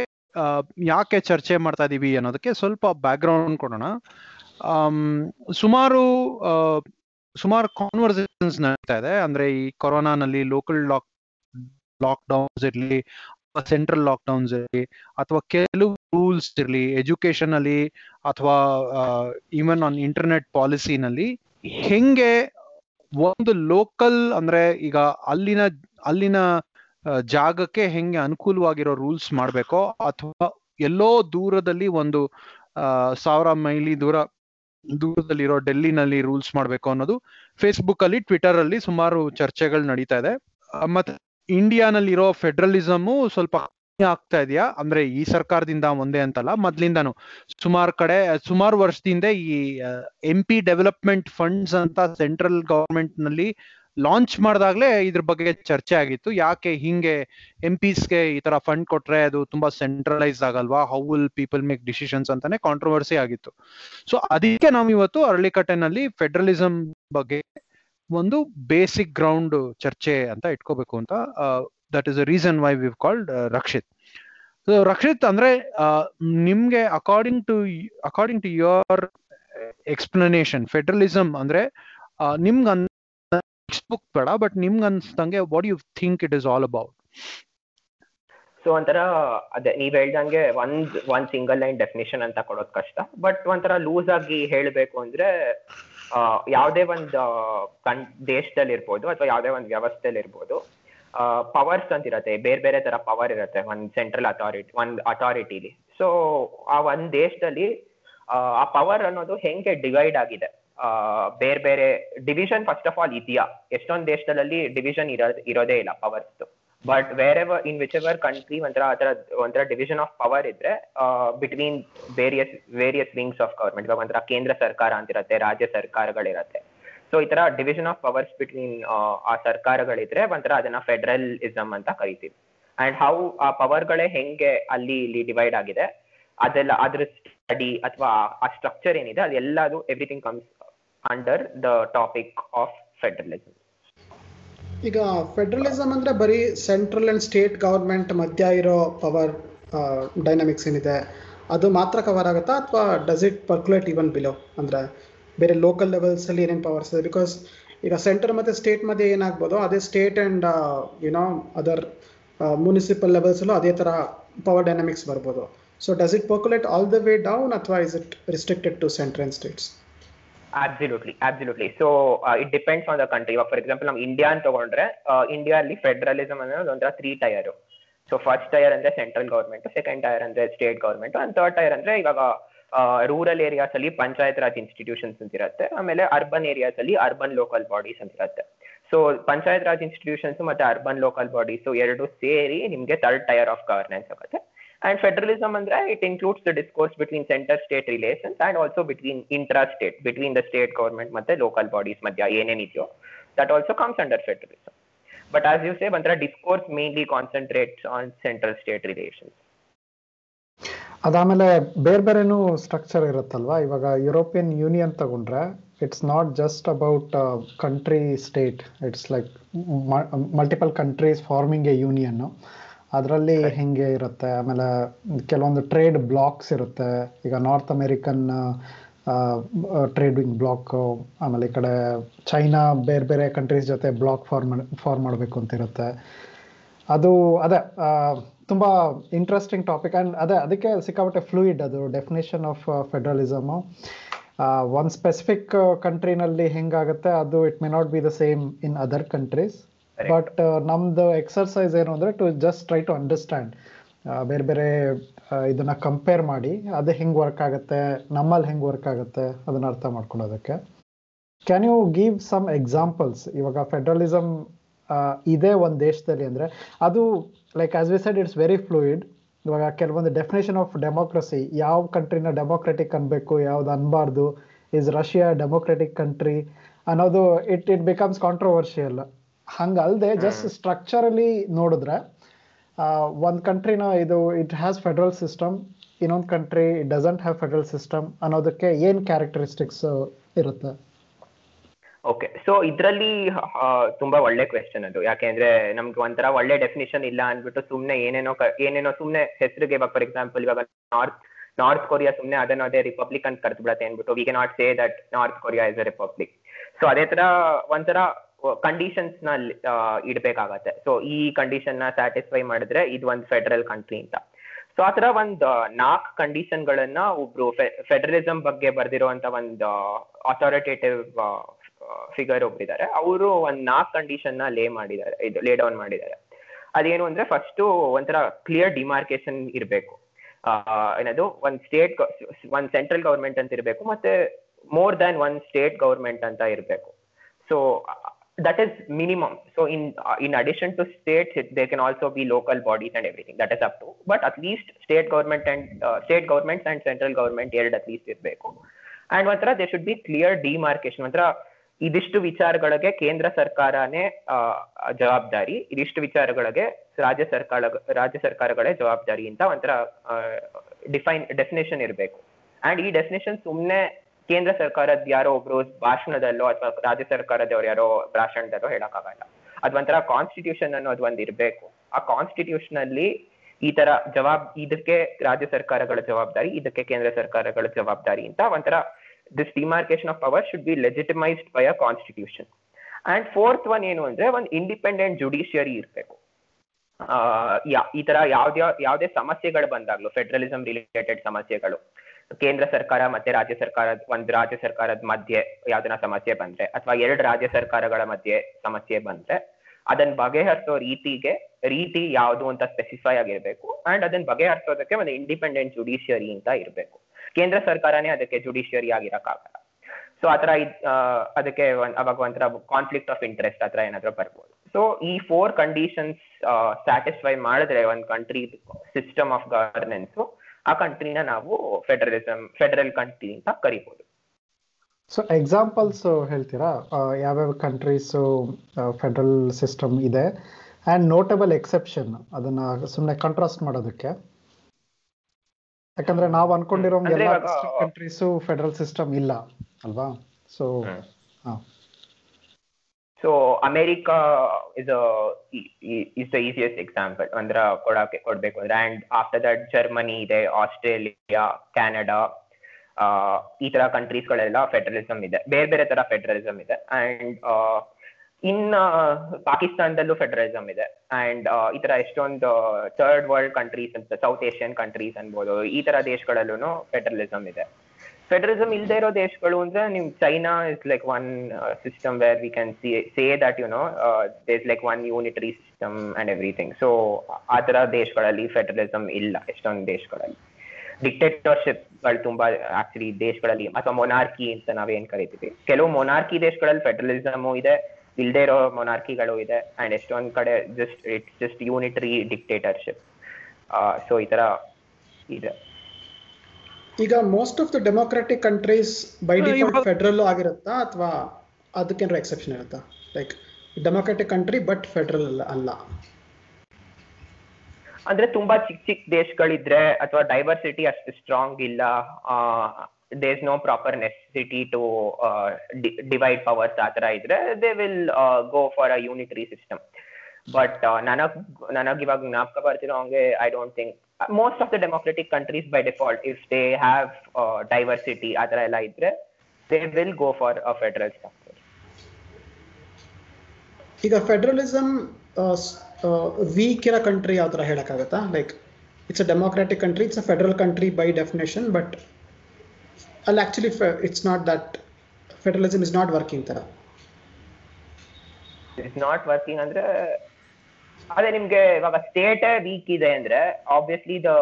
ಯಾಕೆ ಚರ್ಚೆ ಮಾಡ್ತಾ ಇದ್ದೀವಿ ಅನ್ನೋದಕ್ಕೆ ಸ್ವಲ್ಪ ಬ್ಯಾಕ್ ಗ್ರೌಂಡ್ ಕೊಡೋಣ ಸುಮಾರು ಸುಮಾರು ಕಾನ್ವರ್ಸೇಷನ್ಸ್ ನಡೀತಾ ಇದೆ. ಅಂದ್ರೆ ಈ ಕೊರೋನಾನಲ್ಲಿ ಲೋಕಲ್ ಲಾಕ್ ಲಾಕ್ ಡೌನ್ಸ್ ಇರಲಿ ಸೆಂಟ್ರಲ್ ಲಾಕ್ ಡೌನ್ಸ್ ಇರಲಿ, ಅಥವಾ ಕೆಲವು ರೂಲ್ಸ್ ಇರಲಿ ಎಜುಕೇಶನ್ ಅಲ್ಲಿ, ಅಥವಾ ಈವನ್ ಆನ್ ಇಂಟರ್ನೆಟ್ ಪಾಲಿಸಿನಲ್ಲಿ ಹೆಂಗೆ ಒಂದು ಲೋಕಲ್ ಅಂದ್ರೆ ಈಗ ಅಲ್ಲಿನ ಅಲ್ಲಿನ ಜಾಗಕ್ಕೆ ಹೆಂಗೆ ಅನುಕೂಲವಾಗಿರೋ ರೂಲ್ಸ್ ಮಾಡಬೇಕೋ ಅಥವಾ ಎಲ್ಲೋ ದೂರದಲ್ಲಿ ಒಂದು ಸಾವಿರ ಮೈಲಿ ದೂರ, ದೂರದಲ್ಲಿರೋ ಡೆಲ್ಲಿನಲ್ಲಿ ರೂಲ್ಸ್ ಮಾಡಬೇಕು ಅನ್ನೋದು ಫೇಸ್ಬುಕ್ ಅಲ್ಲಿ ಟ್ವಿಟರ್ ಅಲ್ಲಿ ಸುಮಾರು ಚರ್ಚೆಗಳು ನಡೀತಾ ಇದೆ. ಮತ್ತೆ ಇಂಡಿಯಾನಲ್ಲಿರೋ ಫೆಡರಲಿಸಮ್ ಸ್ವಲ್ಪ ಆಗ್ತಾ ಇದೆಯಾ? ಅಂದ್ರೆ ಈ ಸರ್ಕಾರದಿಂದ ಒಂದೇ ಅಂತಲ್ಲ, ಮೊದ್ಲಿಂದಾನು. ಸುಮಾರು ಕಡೆ, ಸುಮಾರು ವರ್ಷದಿಂದ ಈ ಎಂ ಪಿ ಡೆವಲಪ್ಮೆಂಟ್ ಫಂಡ್ಸ್ ಅಂತ ಸೆಂಟ್ರಲ್ ಗವರ್ಮೆಂಟ್ನಲ್ಲಿ ಲಾಂಚ್ ಮಾಡಿದಾಗ್ಲೇ ಇದ್ರ ಬಗ್ಗೆ ಚರ್ಚೆ ಆಗಿತ್ತು. ಯಾಕೆ ಹಿಂಗೆ ಎಂ ಪಿಸ್ಗೆ ಈ ತರ ಫಂಡ್ ಕೊಟ್ರೆ ಅದು ತುಂಬಾ ಸೆಂಟ್ರಲೈಸ್ ಆಗಲ್ವಾ? How will people make decisions ಅಂತಾನೆ ಕಾಂಟ್ರವರ್ಸಿ ಆಗಿತ್ತು. ಸೊ ಅದಕ್ಕೆ ನಾವು ಇವತ್ತು ಅರಳಿಕಟ್ಟೆನಲ್ಲಿ ಫೆಡರಲಿಸಂ ಬಗ್ಗೆ ಒಂದು ಬೇಸಿಕ್ ಗ್ರೌಂಡ್ ಚರ್ಚೆ ಅಂತ ಇಟ್ಕೋಬೇಕು ಅಂತ that is a reason why we've called Rakshit so Rakshit ಅಂದ್ರೆ ನಿಮ್ಗೆ according to according to your explanation federalism ಅಂದ್ರೆ ನಿಮ್ಗೆ ಟೆಕ್ಸ್ಟ್ ಬುಕ್ ಬೇಡ ಬಟ್ ನಿಮ್ಗೆ ಅನ್ಸ್ದಂಗೆ what you think it is all about so ಒಂಥರ, ಅದೇ, ನೀವ್ ಹೇಳ್ದಂಗೆ ಒಂದ್ ಒಂದ್ ಸಿಂಗಲ್ ಲೈನ್ ಡೆಫಿನೇಷನ್ ಅಂತ ಕೊಡೋದ್ ಕಷ್ಟ ಬಟ್ ಒಂಥರ ಲೂಸ್ ಆಗಿ ಹೇಳ್ಬೇಕು ಅಂದ್ರೆ ಯಾವುದೇ ಒಂದು ಕನ್ ದೇಶದಲ್ಲಿ ಇರ್ಬೋದು ಅಥವಾ ಯಾವುದೇ ಒಂದು ವ್ಯವಸ್ಥೆಯಲ್ಲಿ ಇರ್ಬೋದು ಪವರ್ಸ್ ಅಂತ ಇರತ್ತೆ, ಬೇರೆ ಬೇರೆ ತರ ಪವರ್ ಇರತ್ತೆ, ಒಂದ್ ಸೆಂಟ್ರಲ್ ಅಥಾರಿಟಿ ಒಂದ್ ಅಥಾರಿಟಿಲಿ ಸೊ ಆ ಒಂದ್ ದೇಶದಲ್ಲಿ, ಆ ಪವರ್ ಅನ್ನೋದು ಹೆಂಗೆ ಡಿವೈಡ್ ಆಗಿದೆ? ಬೇರೆ ಬೇರೆ ಡಿವಿಷನ್ ಫಸ್ಟ್ ಆಫ್ ಆಲ್ ಇದೆಯಾ. ಎಷ್ಟೊಂದು ದೇಶದಲ್ಲಿ ಡಿವಿಷನ್ ಇರೋ, ಇರೋದೇ ಇಲ್ಲ powers but wherever in whichever country ಒಂಥರ, ಆ ಥರ, ಒಂಥರ ಡಿವಿಷನ್ ಆಫ್ ಪವರ್ ಇದ್ರೆ between various various wings of government ಇವಾಗ ಒಂಥರ ಕೇಂದ್ರ ಸರ್ಕಾರ ಅಂತಿರತ್ತೆ, ರಾಜ್ಯ ಸರ್ಕಾರಗಳಿರತ್ತೆ. ಸೊ ಈ ತರ ಡಿವಿಷನ್ ಆಫ್ ಪವರ್ಸ್ ಬಿಟ್ವೀನ್ ಆ ಸರ್ಕಾರಗಳಿದ್ರೆ ಒಂಥರ ಅದನ್ನ ಫೆಡರಲಿಸಮ್ ಅಂತ ಕರಿತೀವಿ. ಅಂಡ್ ಹೌ ಆ ಪವರ್ಗಳೇ ಹೆಂಗೆ ಅಲ್ಲಿ ಇಲ್ಲಿ ಡಿವೈಡ್ ಆಗಿದೆ, ಅದೆಲ್ಲ, ಅದ್ರ ಸ್ಟಡಿ ಅಥವಾ ಆ ಸ್ಟ್ರಕ್ಚರ್ ಏನಿದೆ ಅದೆಲ್ಲದು everything comes under the topic of federalism ಈಗ ಫೆಡರಲಿಸಮ್ ಅಂದ್ರೆ ಬರೀ ಸೆಂಟ್ರಲ್ ಅಂಡ್ ಸ್ಟೇಟ್ ಗವರ್ಮೆಂಟ್ ಮಧ್ಯ ಇರೋ ಪವರ್ ಡೈನಾಮಿಕ್ಸ್ ಏನಿದೆ, ಅದು ಮಾತ್ರ ಕವರ್ ಆಗುತ್ತಾ ಅಥವಾ does it percolate even below ಅಂದ್ರೆ ಬೇರೆ ಲೋಕಲ್ ಲೆವೆಲ್ಸ್ ಅಲ್ಲಿ ಏನೇನು ಪವರ್ಸ್ ಇದೆ? ಬಿಕಾಸ್ ಈಗ ಸೆಂಟರ್ ಮತ್ತೆ ಸ್ಟೇಟ್ ಮಧ್ಯೆ ಏನಾಗ್ಬೋದು, ಅದೇ state and you know other municipal ಲೆವೆಲ್ಸಲ್ಲೂ ಅದೇ ಥರ ಪವರ್ ಡೈನಾಮಿಕ್ಸ್ ಬರ್ಬೋದು. So does it percolate all the way down ಅಥವಾ is it restricted to centre and states absolutely absolutely so it depends on the country ಇವಾಗ ಫಾರ್ ಎಕ್ಸಾಂಪಲ್ ನಾವು ಇಂಡಿಯಾ ಅಂತ ತಗೊಂಡ್ರೆ ಇಂಡಿಯಾ ಅಲ್ಲಿ ಫೆಡರಲಿಸಮ್ ಅನ್ನೋದು ಒಂಥರ three tier so first tier ಅಂದ್ರೆ ಸೆಂಟ್ರಲ್ ಗೌರ್ಮೆಂಟ್ ಸೆಕೆಂಡ್ ಟೈರ್ ಅಂದ್ರೆ state government and third tier ಅಂದ್ರೆ ಇವಾಗ ರೂರಲ್ ಏರಿಯಾಸ್ ಅಲ್ಲಿ ಪಂಚಾಯತ್ ರಾಜ್ ಇನ್ಸ್ಟಿಟ್ಯೂಷನ್ಸ್ ಅಂತ ಇರುತ್ತೆ. ಆಮೇಲೆ ಅರ್ಬನ್ ಏರಿಯಾಸ್ ಅಲ್ಲಿ ಅರ್ಬನ್ ಲೋಕಲ್ ಬಾಡೀಸ್ ಅಂತ ಇರುತ್ತೆ. ಸೊ ಪಂಚಾಯತ್ ರಾಜ್ ಇನ್ಸ್ಟಿಟ್ಯೂಷನ್ಸ್ ಮತ್ತೆ ಅರ್ಬನ್ ಲೋಕಲ್ ಬಾಡೀಸ್ ಎರಡು ಸೇರಿ ನಿಮ್ಗೆ ಥರ್ಡ್ ಟೈರ್ ಆಫ್ ಗವರ್ನೆನ್ಸ್ ಆಗುತ್ತೆ. ಅಂದ್ರೆ it includes the discourse between centre state relations and also between intra state between the state government ಮತ್ತೆ ಲೋಕಲ್ ಬಾಡಿಸ್ ಮಧ್ಯ ಏನೇನಿದೆಯೋ that also comes under federalism. But as you say, ಒಂಥರ discourse mainly concentrates on central state relations. ಅದಾದ್ಮೇಲೆ ಬೇರೆ ಬೇರೆನೂ ಸ್ಟ್ರಕ್ಚರ್ ಇರುತ್ತಲ್ವಾ ಇವಾಗ ಯುರೋಪಿಯನ್ ಯೂನಿಯನ್ ತಗೊಂಡ್ರೆ it's not just about country state it's like multiple countries forming a union ಅದರಲ್ಲಿ ಹೆಂಗೆ ಇರುತ್ತೆ? ಆಮೇಲೆ ಕೆಲವೊಂದು ಟ್ರೇಡ್ ಬ್ಲಾಕ್ಸ್ ಇರುತ್ತೆ. ಈಗ ನಾರ್ತ್ ಅಮೇರಿಕನ್ ಟ್ರೇಡಿಂಗ್ ಬ್ಲಾಕ್ ಆಮೇಲೆ ಈ ಕಡೆ ಚೈನಾ ಬೇರೆ ಬೇರೆ ಕಂಟ್ರೀಸ್ ಜೊತೆ ಬ್ಲಾಕ್ ಫಾರ್ಮ್ ಫಾರ್ಮ್ ಮಾಡಬೇಕು ಅಂತ ಇರುತ್ತೆ. ಅದು ಅದೇ ತುಂಬ ಇಂಟ್ರೆಸ್ಟಿಂಗ್ ಟಾಪಿಕ್ ಆ್ಯಂಡ್ ಅದೇ ಅದಕ್ಕೆ ಸಿಕ್ಕಾಪಟ್ಟೆ ಫ್ಲೂಯಿಡ್ ಅದು ಡೆಫಿನೇಷನ್ ಆಫ್ ಫೆಡರಲಿಸಮು ಒಂದು ಸ್ಪೆಸಿಫಿಕ್ ಕಂಟ್ರಿನಲ್ಲಿ ಹೆಂಗಾಗುತ್ತೆ ಅದು it may not be the same in other countries but ನಮ್ದು ಎಕ್ಸರ್ಸೈಸ್ ಏನು ಅಂದರೆ to just try to understand ಬೇರೆ ಬೇರೆ ಇದನ್ನ ಕಂಪೇರ್ ಮಾಡಿ. ಅದು ಹೆಂಗೆ ವರ್ಕ್ ಆಗುತ್ತೆ? ನಮ್ಮಲ್ಲಿ ಹೆಂಗೆ ವರ್ಕ್ ಆಗುತ್ತೆ? ಅದನ್ನ ಅರ್ಥ ಮಾಡ್ಕೊಳ್ಳೋದಕ್ಕೆ. Can you give some examples ಇವಾಗ ಫೆಡರಲಿಸಮ್ ಇದೆ ಒಂದು ದೇಶದಲ್ಲಿ ಅಂದರೆ ಅದು like as we said it's very fluid ಇವಾಗ ಕೆಲವೊಂದು ಡೆಫಿನೇಷನ್ ಆಫ್ ಡೆಮೋಕ್ರಸಿ ಯಾವ ಕಂಟ್ರಿನ ಡೆಮೋಕ್ರೆಟಿಕ್ ಅನ್ಬೇಕು, ಯಾವ್ದು ಅನ್ಬಾರ್ದು ಇಸ್ ರಷ್ಯಾ ಡೆಮೋಕ್ರೆಟಿಕ್ ಕಂಟ್ರಿ ಅನ್ನೋದು ಇಟ್ ಇಟ್ ಬಿಕಮ್ಸ್ ಕಾಂಟ್ರವರ್ಷಿಯಲ್ ಹಂಗಲ್ದೆ ಜಸ್ಟ್ ಸ್ಟ್ರಕ್ಚರಲಿ ನೋಡಿದ್ರೆ ಒಂದು ಕಂಟ್ರಿನ ಇದು ಇಟ್ ಹ್ಯಾಸ್ ಫೆಡರಲ್ ಸಿಸ್ಟಮ್ ಇನ್ನೊಂದು country it doesn't have federal system ಅನ್ನೋದಕ್ಕೆ ಏನ್ ಕ್ಯಾರೆಕ್ಟರಿಸ್ಟಿಕ್ಸ್ ಇರುತ್ತೆ? ಓಕೆ ಸೊ ಇದರಲ್ಲಿ ತುಂಬಾ ಒಳ್ಳೆ ಕ್ವೆಶನ್ ಅದು. ಯಾಕೆಂದ್ರೆ ನಮ್ಗೆ ಒಂಥರ ಒಳ್ಳೆ ಡೆಫಿನೇಷನ್ ಇಲ್ಲ ಅಂದ್ಬಿಟ್ಟು ಸುಮ್ನೆ ಏನೇನೋ ಏನೇನೋ ಸುಮ್ನೆ ಹೆಸರಿಗೆ ಇವಾಗ ಫಾರ್ ಎಕ್ಸಾಂಪಲ್ ಇವಾಗ ನಾರ್ತ್ ನಾರ್ತ್ ಕೊರಿಯಾ ಸುಮ್ನೆ ಅದನ್ನ ಅದೇ ರಿಪಬ್ಲಿಕ್ ಅಂತ ಕರೆದು ಬಿಡತ್ತೆ ಅಂದ್ಬಿಟ್ಟು we can not say that North Korea is a republic so ಅದೇ ತರ ಒಂಥರ ಕಂಡೀಷನ್ಸ್ನ ಇಡ್ಬೇಕಾಗತ್ತೆ. ಸೊ ಈ ಕಂಡೀಷನ್ನ ಸ್ಯಾಟಿಸ್ಫೈ ಮಾಡಿದ್ರೆ ಇದು ಒಂದು ಫೆಡರಲ್ ಕಂಟ್ರಿ ಅಂತ. ಸೊ ಆತರ ಒಂದ್ ನಾಲ್ಕು ಕಂಡೀಷನ್ ಗಳನ್ನ ಒಬ್ರು ಫೆಡರಲಿಸಂ ಬಗ್ಗೆ ಬರ್ದಿರುವಂತ ಒಂದು ಅಥಾರಿಟೇಟಿವ್ ಫಿಗರ್ ಒಬ್ರಿದ್ದಾರೆ ಅವರು ಒಂದ್ ನಾಲ್ಕು ಕಂಡೀಷನ್ನ ಲೇ ಮಾಡಿದ್ದಾರೆ, ಇದು ಲೇ ಡೌನ್ ಮಾಡಿದ್ದಾರೆ. ಅದೇನು ಅಂದ್ರೆ ಫಸ್ಟ್ ಒಂಥರ ಕ್ಲಿಯರ್ ಡಿಮಾರ್ಕೇಶನ್ ಇರಬೇಕು. ಏನದು, ಒಂದ್ ಸ್ಟೇಟ್ ಒಂದ್ ಸೆಂಟ್ರಲ್ ಗವರ್ಮೆಂಟ್ ಅಂತ ಇರಬೇಕು, ಮತ್ತೆ more than one state government ಅಂತ ಇರಬೇಕು. So that is minimum. So in uh, in addition to states, it, there can also be local bodies and everything. That is up to. But at least state government and uh, state governments and central government ಎರಡು at least ಇರಬೇಕು. And ಒಂಥರ there should be clear demarcation. ಒಂಥರ ಇದಿಷ್ಟು ವಿಚಾರಗಳಿಗೆ ಕೇಂದ್ರ ಸರ್ಕಾರನೇ ಜವಾಬ್ದಾರಿ ಇದಿಷ್ಟು ವಿಚಾರಗಳಿಗೆ ರಾಜ್ಯ ಸರ್ಕಾರ ರಾಜ್ಯ ಸರ್ಕಾರಗಳೇ ಜವಾಬ್ದಾರಿ ಅಂತ ಒಂಥರ ಡಿಫೈನ್ ಡೆಫಿನೇಷನ್ ಇರಬೇಕು ಅಂಡ್ ಈ ಡೆಫಿನೇಷನ್ ಸುಮ್ಮನೆ ಕೇಂದ್ರ ಸರ್ಕಾರದ ಯಾರೋ ಒಬ್ರು ಭಾಷಣದಲ್ಲೋ ಅಥವಾ ರಾಜ್ಯ ಸರ್ಕಾರದವ್ರು ಯಾರೋ ಭಾಷಣದಲ್ಲೋ ಹೇಳಕ್ಕಾಗಲ್ಲ. ಅದ್ ಒಂಥರ ಕಾನ್ಸ್ಟಿಟ್ಯೂಷನ್ ಅನ್ನೋದು ಒಂದ್ ಇರ್ಬೇಕು. ಆ ಕಾನ್ಸ್ಟಿಟ್ಯೂಷನ್ ಅಲ್ಲಿ ಈ ತರ ಜವಾಬ್, ಇದಕ್ಕೆ ರಾಜ್ಯ ಸರ್ಕಾರಗಳ ಜವಾಬ್ದಾರಿ, ಇದಕ್ಕೆ ಕೇಂದ್ರ ಸರ್ಕಾರಗಳ ಜವಾಬ್ದಾರಿ ಅಂತ ಒಂಥರ this demarcation of power should be legitimised by a constitution and fourth one ಏನು ಅಂದ್ರೆ ಒಂದು ಇಂಡಿಪೆಂಡೆಂಟ್ ಜುಡಿಷಿಯರಿ ಇರ್ಬೇಕು. ಈ ತರ ಯಾವ್ದೇ ಯಾವ್ದೇ ಸಮಸ್ಯೆಗಳು ಬಂದಾಗ್ಲು ಫೆಡರಲಿಸಂ ರಿಲೇಟೆಡ್ ಸಮಸ್ಯೆಗಳು ಕೇಂದ್ರ ಸರ್ಕಾರ ಮತ್ತೆ ರಾಜ್ಯ ಸರ್ಕಾರದ, ಒಂದು ರಾಜ್ಯ ಸರ್ಕಾರದ ಮಧ್ಯೆ ಯಾವ್ದನ ಸಮಸ್ಯೆ ಬಂದ್ರೆ, ಅಥವಾ ಎರಡು ರಾಜ್ಯ ಸರ್ಕಾರಗಳ ಮಧ್ಯೆ ಸಮಸ್ಯೆ ಬಂದ್ರೆ ಅದನ್ನ ಬಗೆಹರಿಸೋ ರೀತಿಗೆ, ರೀತಿ ಯಾವುದು ಅಂತ ಸ್ಪೆಸಿಫೈ ಆಗಿರ್ಬೇಕು ಅಂಡ್ ಅದನ್ನ ಬಗೆಹರಿಸೋದಕ್ಕೆ ಒಂದು ಇಂಡಿಪೆಂಡೆಂಟ್ ಜುಡಿಷಿಯರಿ ಅಂತ ಇರಬೇಕು. ಕೇಂದ್ರ ಸರ್ಕಾರನೇ ಅದಕ್ಕೆ ಜುಡಿಷಿಯರಿ ಆಗಿರಕ್ಕಾಗಲ್ಲ. ಸೊ ಆತರ ಅದಕ್ಕೆ ಅವಾಗ ಒಂಥರ ಕಾನ್ಫ್ಲಿಕ್ಟ್ ಆಫ್ ಇಂಟ್ರೆಸ್ಟ್ ಆತರ ಏನಾದ್ರೂ ಬರ್ಬೋದು. ಸೊ ಈ ಫೋರ್ ಕಂಡೀಷನ್ಸ್ ಸ್ಯಾಟಿಸ್ಫೈ ಮಾಡಿದ್ರೆ ಒಂದು ಕಂಟ್ರಿ ಸಿಸ್ಟಮ್ ಆಫ್ ಗವರ್ನೆನ್ಸ್ ಆ ಕಂಟ್ರಿನ ನಾವು ಫೆಡರಲಿಸಮ್ ಫೆಡರಲ್ ಕಂಟ್ರಿ ಅಂತ ಕರಿಬಹುದು ಸೊ ಎಕ್ಸಾಂಪಲ್ಸ್ ಹೇಳ್ತೀರಾ? ಯಾವ್ಯಾವ ಕಂಟ್ರೀಸ್ ಫೆಡರಲ್ ಸಿಸ್ಟಮ್ ಇದೆ? ಆ್ಯಂಡ್ ನೋಟಬಲ್ ಎಕ್ಸೆಪ್ಷನ್ ಅದನ್ನ ಸುಮ್ಮನೆ ಕಾಂಟ್ರಾಸ್ಟ್ ಮಾಡೋದಕ್ಕೆ. ಯಾಕಂದ್ರೆ ನಾವು ಅನ್ಕೊಂಡಿರೋ ಎಲ್ಲ ಕಂಟ್ರೀಸು ಫೆಡರಲ್ ಸಿಸ್ಟಮ್ ಇಲ್ಲ ಅಲ್ವಾ? So so America is is the easiest example ಅಂದ್ರೆ ಕೊಡಕ್ಕೆ ಕೊಡ್ಬೇಕು. ಅಂದ್ರೆ ಅಂಡ್ ಆಫ್ಟರ್ ದಟ್ ಜರ್ಮನಿ ಇದೆ ಆಸ್ಟ್ರೇಲಿಯಾ ಕ್ಯಾನಡಾ ಈ ತರ ಕಂಟ್ರೀಸ್ಗಳೆಲ್ಲ ಫೆಡರಲಿಸಮ್ ಇದೆ. ಬೇರೆ ಬೇರೆ ತರ ಫೆಡರಲಿಸಮ್ ಇದೆ. ಅಂಡ್ ಇನ್ ಪಾಕಿಸ್ತಾನದಲ್ಲೂ ಫೆಡರಲಿಸಮ್ ಇದೆ. ಅಂಡ್ ಈ ತರ ಎಷ್ಟೊಂದು ಥರ್ಡ್ ವರ್ಲ್ಡ್ ಕಂಟ್ರೀಸ್ ಅಂತ ಸೌತ್ ಏಷ್ಯನ್ ಕಂಟ್ರೀಸ್ ಅನ್ಬೋದು, ಈ ತರ ದೇಶಗಳಲ್ಲೂ ಫೆಡರಲಿಸಮ್ ಇದೆ. ಫೆಡರಲಿಸಮ್ ಇಲ್ದೇ ಇರೋ ದೇಶಗಳು ಅಂದ್ರೆ ನಿಮ್ China is like one system where we can see say that you know this like one unitary system and everything so ಆ ತರ ದೇಶಗಳಲ್ಲಿ ಫೆಡರಲಿಸಮ್ ಇಲ್ಲ ಎಷ್ಟೊಂದು ದೇಶಗಳಲ್ಲಿ. ಡಿಕ್ಟೇಟರ್ಶಿಪ್ಗಳು ತುಂಬಾ ಆಕ್ಚುಲಿ ದೇಶಗಳಲ್ಲಿ, ಅಥವಾ ಮೊನಾರ್ಕಿ ಅಂತ ನಾವೇನ್ ಕರಿತೀವಿ. ಕೆಲವು ಮೊನಾರ್ಕಿ ದೇಶಗಳಲ್ಲಿ ಫೆಡರಲಿಸಮ್ ಇದೆ, ಇಲ್ದೇ ಇರೋ ಮೊನಾರ್ಕಿಗಳು ಇದೆ ಅಂಡ್ ಎಷ್ಟೊಂದ್ ಕಡೆ just it's just unitary dictatorship so ಈ ತರ ಇದೆ. ಈಗ most of the democratic countries by default federal ಆಗಿರುತ್ತಾ ಅಥವಾ ಅದಕ್ಕೇನಾರ ಎಕ್ಸೆಪ್ಷನ್ ಇರುತ್ತಾ? Like democratic country but federal ಅಲ್ಲ ಅಂದ್ರೆ ತುಂಬಾ ಚಿಕ್ಕ ಚಿಕ್ಕ ದೇಶಗಳಿದ್ರೆ ಅಥವಾ ಡೈವರ್ಸಿಟಿ ಅಷ್ಟು ಸ್ಟ್ರಾಂಗ್ ಇಲ್ಲ. There is no proper necessity to divide powers ಆ ತರ ಇದ್ರೆ they will go for a unitary system but ನನಗ್ ನನಗ್ ಇವಾಗ ಜ್ಞಾಪಕ ಬರ್ತಿರೋ ಹಂಗೆ I don't think most of the democratic countries by default if they have diversity ಆ ಥರ ಎಲ್ಲ ಇದ್ರೆ they will go for a federal structure ಈಗ ಫೆಡರಲಿಸಮ್ ವೀಕ್ ಇರೋ ಕಂಟ್ರಿ ಯಾವ ಥರ ಹೇಳೋಕ್ಕಾಗತ್ತಾ? Like it's a democratic country it's a federal country by definition but ಅಲ್ಲಿ actually it's not that federalism is not working ಥರ ಇಟ್ಸ್ ನಾಟ್ ವರ್ಕಿಂಗ್ ಅಂದ್ರೆ ಅದೇ ನಿಮ್ಗೆ ಇವಾಗ ಸ್ಟೇಟ್ ವೀಕ್ ಇದೆ ಅಂದ್ರೆ ಆಬ್ವಿಯಸ್ಲಿ ದ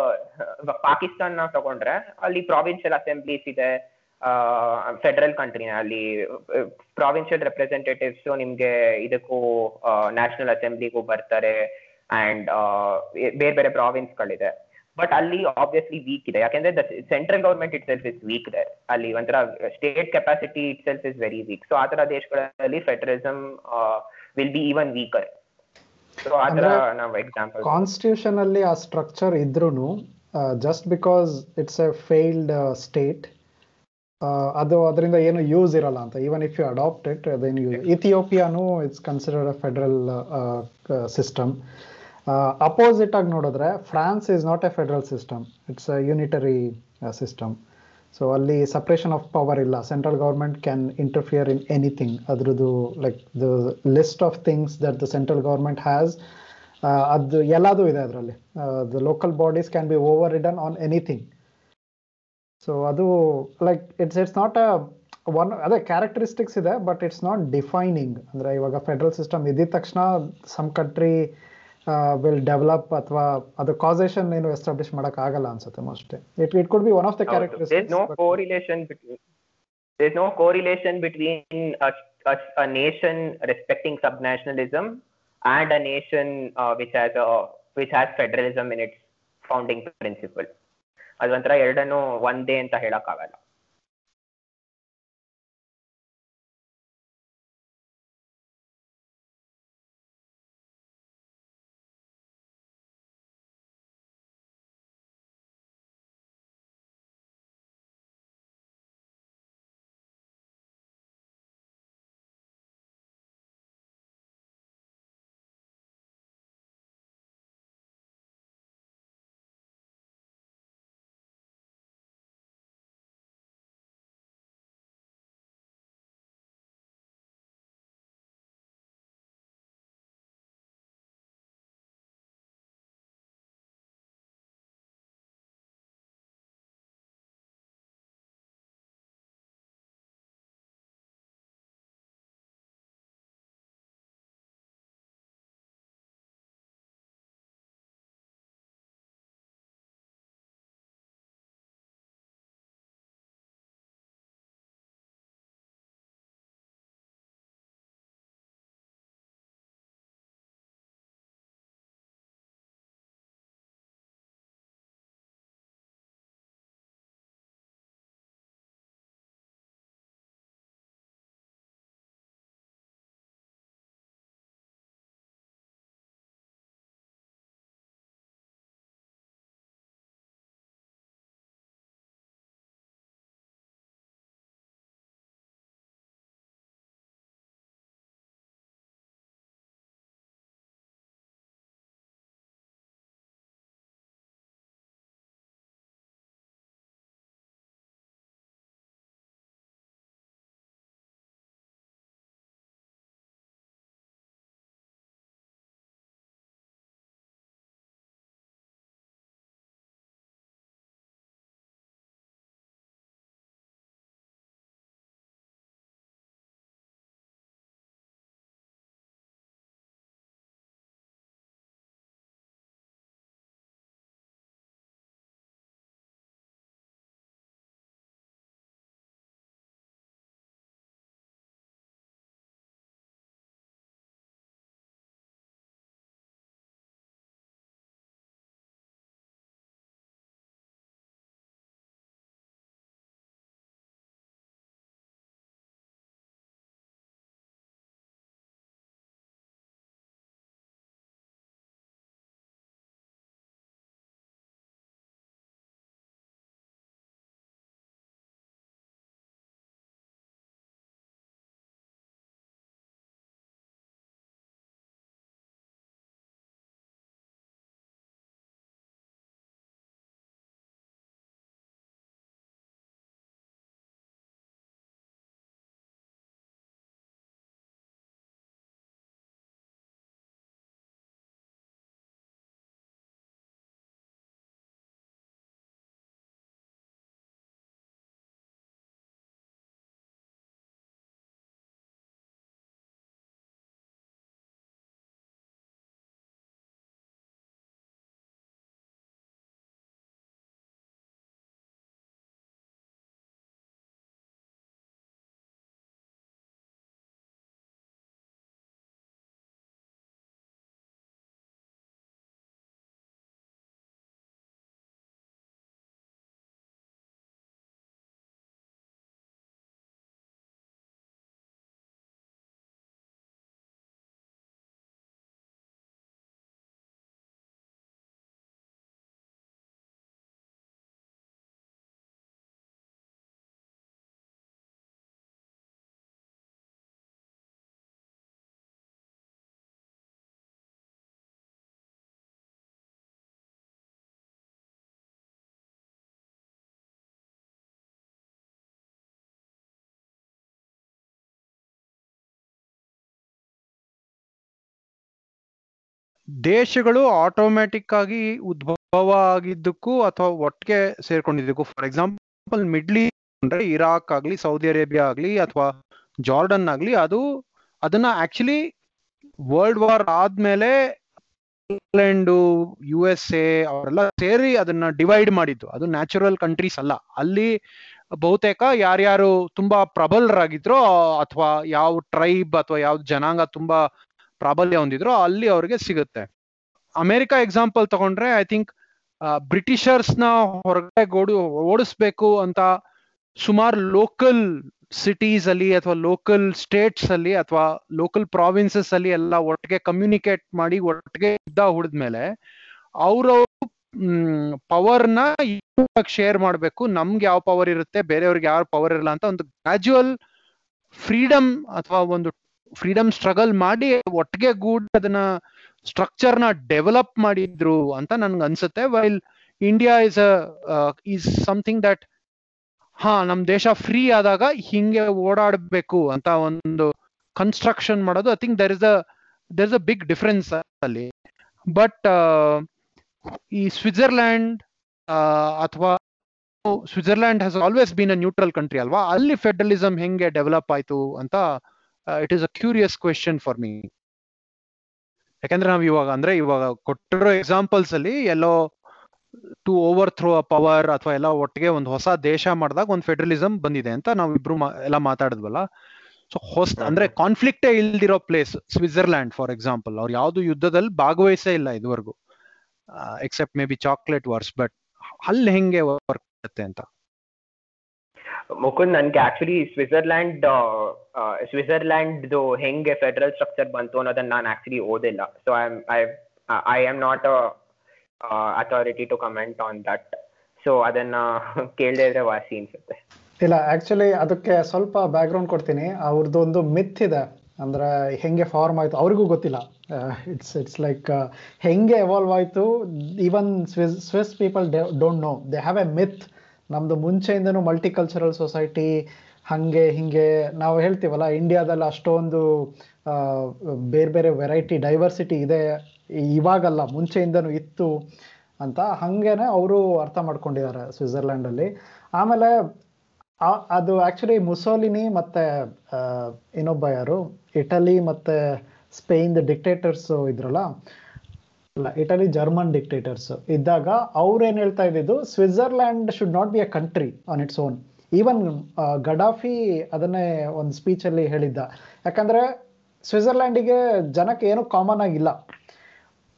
ಪಾಕಿಸ್ತಾನ ನಾವು ತಗೊಂಡ್ರೆ ಅಲ್ಲಿ ಪ್ರಾವಿನ್ಷಿಯಲ್ ಅಸೆಂಬ್ಲೀಸ್ ಇದೆ ಫೆಡರಲ್ ಕಂಟ್ರಿನ ಅಲ್ಲಿ ಪ್ರಾವಿನ್ಷಿಯಲ್ ರೆಪ್ರೆಸೆಂಟೇಟಿವ್ಸ್ ನಿಮ್ಗೆ ಇದಕ್ಕೂ ನ್ಯಾಷನಲ್ ಅಸೆಂಬ್ಲಿಗೂ ಬರ್ತಾರೆ ಅಂಡ್ ಬೇರೆ ಬೇರೆ ಪ್ರಾವಿನ್ಸ್ ಗಳಿದೆ ಬಟ್ ಅಲ್ಲಿ ಆಬ್ವಿಯಸ್ಲಿ ವೀಕ್ ಇದೆ. ಯಾಕೆಂದ್ರೆ central government itself is weak ಇದೆ ಅಲ್ಲಿ ಒಂಥರ state capacity itself is very weak so ಆ ತರ ದೇಶಗಳಲ್ಲಿ federalism will be even weaker constitution ಅಲ್ಲಿ ಆ ಸ್ಟ್ರಕ್ಚರ್ ಇದ್ರೂ just because it's a failed state ಅದು ಅದರಿಂದ ಏನು ಯೂಸ್ ಇರಲ್ಲ ಅಂತ. Even if you adopt it ಅದೇನು use ಇಥಿಯೋಪಿಯಾನು it's considered a federal system opposite ಆಗಿ ನೋಡಿದ್ರೆ France is not a federal system it's a unitary system so ಅಲ್ಲಿ ಸಪ್ರೇಷನ್ ಆಫ್ ಪವರ್ ಇಲ್ಲ. Central government can interfere in anything ಅದ್ರದ್ದು like the list of things that the central government has ಅದು ಎಲ್ಲದೂ ಇದೆ ಅದರಲ್ಲಿ. The local bodies can be overridden on anything so ಅದು like it's it's not a one ಅದೇ ಕ್ಯಾರೆಕ್ಟರಿಸ್ಟಿಕ್ಸ್ ಇದೆ ಬಟ್ ಇಟ್ಸ್ ನಾಟ್ ಡಿಫೈನಿಂಗ್ ಅಂದರೆ ಇವಾಗ ಫೆಡರಲ್ ಸಿಸ್ಟಮ್ ಇದ್ದಿದ ತಕ್ಷಣ ಸಮ್ ಕಂಟ್ರಿ ವಿಲ್ ಡೆವಲಪ್ ಅಥವಾ ಅದು ಕಾಸೇಷನ್ ಏನು ಎಸ್ಟಾಬ್ಲಿಷ್ ಮಾಡಕ್ ಆಗಲ್ಲ ಅನ್ಸುತ್ತೆ most it it could be one of the characteristics correlation between there's no correlation between a, a, a nation respecting subnationalism and a nation uh, which has a which has federalism in its founding principle ಅದೊಂಥರ ಎರಡನ್ನೂ ಒಂದೇ ಅಂತ ಹೇಳಕ್ಕಾಗಲ್ಲ ದೇಶಗಳು ಆಟೋಮ್ಯಾಟಿಕ್ ಆಗಿ ಉದ್ಭವ ಆಗಿದ್ದಕ್ಕೂ ಅಥವಾ ಒಟ್ಟಿಗೆ ಸೇರ್ಕೊಂಡಿದ್ದಕ್ಕೂ ಫಾರ್ ಎಕ್ಸಾಂಪಲ್ ಮಿಡ್ಲಿ ಅಂದ್ರೆ ಇರಾಕ್ ಆಗ್ಲಿ ಸೌದಿ ಅರೇಬಿಯಾ ಆಗ್ಲಿ ಅಥವಾ ಜಾರ್ಡನ್ ಆಗ್ಲಿ, ಅದು ಅದನ್ನ ಆಕ್ಚುಲಿ ವರ್ಲ್ಡ್ ವಾರ್ ಆದ್ಮೇಲೆ ಇಂಗ್ಲೆಂಡು ಯು ಎಸ್ ಎ ಅವರೆಲ್ಲ ಸೇರಿ ಅದನ್ನ ಡಿವೈಡ್ ಮಾಡಿದ್ದು. ಅದು ನ್ಯಾಚುರಲ್ ಕಂಟ್ರೀಸ್ ಅಲ್ಲ. ಅಲ್ಲಿ ಬಹುತೇಕ ಯಾರ್ಯಾರು ತುಂಬಾ ಪ್ರಬಲರಾಗಿದ್ರು ಅಥವಾ ಯಾವ ಟ್ರೈಬ್ ಅಥವಾ ಯಾವ ಜನಾಂಗ ತುಂಬಾ ಪ್ರಾಬಲ್ಯ ಹೊಂದಿದ್ರು ಅಲ್ಲಿ ಅವ್ರಿಗೆ ಸಿಗುತ್ತೆ. ಅಮೆರಿಕ ಎಕ್ಸಾಂಪಲ್ ತಗೊಂಡ್ರೆ ಐ ಥಿಂಕ್ ಬ್ರಿಟಿಷರ್ಸ್ನ ಹೊರಗಡೆ ಗೋಡು ಓಡಿಸ್ಬೇಕು ಅಂತ ಸುಮಾರು ಲೋಕಲ್ ಸಿಟೀಸ್ ಅಲ್ಲಿ ಅಥವಾ ಲೋಕಲ್ ಸ್ಟೇಟ್ಸ್ ಅಲ್ಲಿ ಅಥವಾ ಲೋಕಲ್ ಪ್ರಾವಿನ್ಸಸ್ ಅಲ್ಲಿ ಎಲ್ಲ ಒಟ್ಟಿಗೆ ಕಮ್ಯುನಿಕೇಟ್ ಮಾಡಿ ಒಟ್ಟಿಗೆ ಯುದ್ಧ ಹುಡಿದ್ಮೇಲೆ ಅವ್ರವ್ರು ಪವರ್ನ ಶೇರ್ ಮಾಡಬೇಕು. ನಮ್ಗೆ ಯಾವ ಪವರ್ ಇರುತ್ತೆ, ಬೇರೆಯವ್ರಿಗೆ ಯಾವ ಪವರ್ ಇರಲ್ಲ ಅಂತ ಒಂದು ಗ್ರಾಜುವಲ್ ಫ್ರೀಡಮ್ ಅಥವಾ ಒಂದು ಫ್ರೀಡಮ್ ಸ್ಟ್ರಗಲ್ ಮಾಡಿ ಒಟ್ಟಿಗೆ ಗೂಡ್ ಅದನ್ನ ಸ್ಟ್ರಕ್ಚರ್ನ ಡೆವಲಪ್ ಮಾಡಿದ್ರು ಅಂತ ನನ್ಗೆ ಅನ್ಸುತ್ತೆ. While India is is something that ಹಾ, ನಮ್ ದೇಶ ಫ್ರೀ ಆದಾಗ ಹಿಂಗೆ ಓಡಾಡ್ಬೇಕು ಅಂತ ಒಂದು ಕನ್ಸ್ಟ್ರಕ್ಷನ್ ಮಾಡೋದು I think there is a there is a big difference ಅಲ್ಲಿ ಬಟ್ ಈ ಸ್ವಿಟ್ಜರ್ಲ್ಯಾಂಡ್ ಅಥವಾ Switzerland has always been a neutral country ಅಲ್ವಾ? ಅಲ್ಲಿ ಫೆಡರಲಿಸಮ್ ಹೆಂಗೆ ಡೆವಲಪ್ ಆಯ್ತು ಅಂತ it is a curious question for me ಯಾಕಂದ್ರೆ ನಾವು ಇವಾಗ ಅಂದ್ರೆ ಇವಾಗ ಕೊಟ್ಟಿರೋ ಎಕ್ಸಾಂಪಲ್ಸ್ ಅಲ್ಲಿ ಎಲ್ಲೋ to overthrow a power ಅಥವಾ ಎಲ್ಲ ಒಟ್ಟಿಗೆ ಒಂದು ಹೊಸ ದೇಶ ಮಾಡಿದಾಗ ಒಂದು ಫೆಡರಲಿಸಮ್ ಬಂದಿದೆ ಅಂತ ನಾವು ಇಬ್ರು ಎಲ್ಲ ಮಾತಾಡಿದ್ವಲ್ಲ. ಸೊ ಹೊಸ ಅಂದ್ರೆ ಕಾನ್ಫ್ಲಿಕ್ಟೇ ಇಲ್ದಿರೋ ಪ್ಲೇಸ್ ಸ್ವಿಟ್ಜರ್ಲ್ಯಾಂಡ್ ಫಾರ್ ಎಕ್ಸಾಂಪಲ್ ಅವ್ರು ಯಾವ್ದು ಯುದ್ಧದಲ್ಲಿ ಭಾಗವಹಿಸೇ ಇಲ್ಲ ಇದುವರೆಗೂ. Except maybe chocolate wars but ಅಲ್ಲಿ ಹೆಂಗೆ ವರ್ಕ್ ಆಗುತ್ತೆ ಅಂತ. ಮುಕುಂದ್ ನನ್ಗೆ ಆಕ್ಚುಲಿ ಸ್ವಿಟ್ಜರ್ಲ್ಯಾಂಡ್ ಸ್ವಿಟ್ಜರ್ಲ್ಯಾಂಡ್ ಹೆಂಗೆ ಫೆಡರಲ್ ಸ್ಟ್ರಕ್ಚರ್ ಬಂತು ಅನ್ನೋದನ್ನ ನಾನು ಆಕ್ಚುಲಿ ಓದಿಲ್ಲ. So I I I am not authority to comment on that so ಅದನ್ನ ಕೇಳಿದ್ರೆ ಇದ್ರೆ ವಾಸಿ ಅನ್ಸುತ್ತೆ. ಇಲ್ಲ ಆಕ್ಚುಲಿ ಅದಕ್ಕೆ ಸ್ವಲ್ಪ ಬ್ಯಾಕ್ಗ್ರೌಂಡ್ ಕೊಡ್ತೀನಿ. ಅವ್ರದ್ದು ಒಂದು ಮಿತ್ ಇದೆ. ಅಂದ್ರೆ ಹೆಂಗೆ ಫಾರ್ಮ್ ಆಯ್ತು, ಅವ್ರಿಗೂ ಗೊತ್ತಿಲ್ಲ. ಇಟ್ಸ್ ಇಟ್ಸ್ ಲೈಕ್ ಹೆಂಗೆ ಎವಾಲ್ವ್ ಆಯ್ತು even Swiss Swiss people don't know they have a myth ನಮ್ದು ಮುಂಚೆಯಿಂದನೂ ಮಲ್ಟಿಕಲ್ಚರಲ್ ಸೊಸೈಟಿ ಹಂಗೆ ಹಿಂಗೆ ನಾವು ಹೇಳ್ತೀವಲ್ಲ ಇಂಡಿಯಾದಲ್ಲಿ ಅಷ್ಟೊಂದು ಬೇರೆ ಬೇರೆ ವೆರೈಟಿ ಡೈವರ್ಸಿಟಿ ಇದೆ, ಇವಾಗಲ್ಲ, ಮುಂಚೆಯಿಂದನೂ ಇತ್ತು ಅಂತ ಹಂಗೇನೆ ಅವರು ಅರ್ಥ ಮಾಡ್ಕೊಂಡಿದ್ದಾರೆ ಸ್ವಿಟ್ಜರ್ಲ್ಯಾಂಡಲ್ಲಿ ಆಮೇಲೆ ಅದು ಆ್ಯಕ್ಚುಲಿ ಮುಸೋಲಿನಿ ಮತ್ತು ಇನ್ನೊಬ್ಬ ಯಾರು? ಇಟಲಿ ಮತ್ತು ಸ್ಪೇನ್ ಡಿಕ್ಟೇಟರ್ಸು ಇದ್ರಲ್ಲ ಅಲ್ಲ ಇಟಲಿ ಜರ್ಮನ್ ಡಿಕ್ಟೇಟರ್ಸ್ ಇದ್ದಾಗ ಅವ್ರು ಏನ್ ಹೇಳ್ತಾ ಇದ್ದಿದ್ದು Switzerland should not be a country on its own even Gaddafi ಅದನ್ನೇ ಒಂದು ಸ್ಪೀಚ್ ಅಲ್ಲಿ ಹೇಳಿದ್ದ. ಯಾಕಂದ್ರೆ ಸ್ವಿಟ್ಜರ್ಲ್ಯಾಂಡಿಗೆ ಜನಕ್ಕೆ ಏನು ಕಾಮನ್ ಆಗಿಲ್ಲ.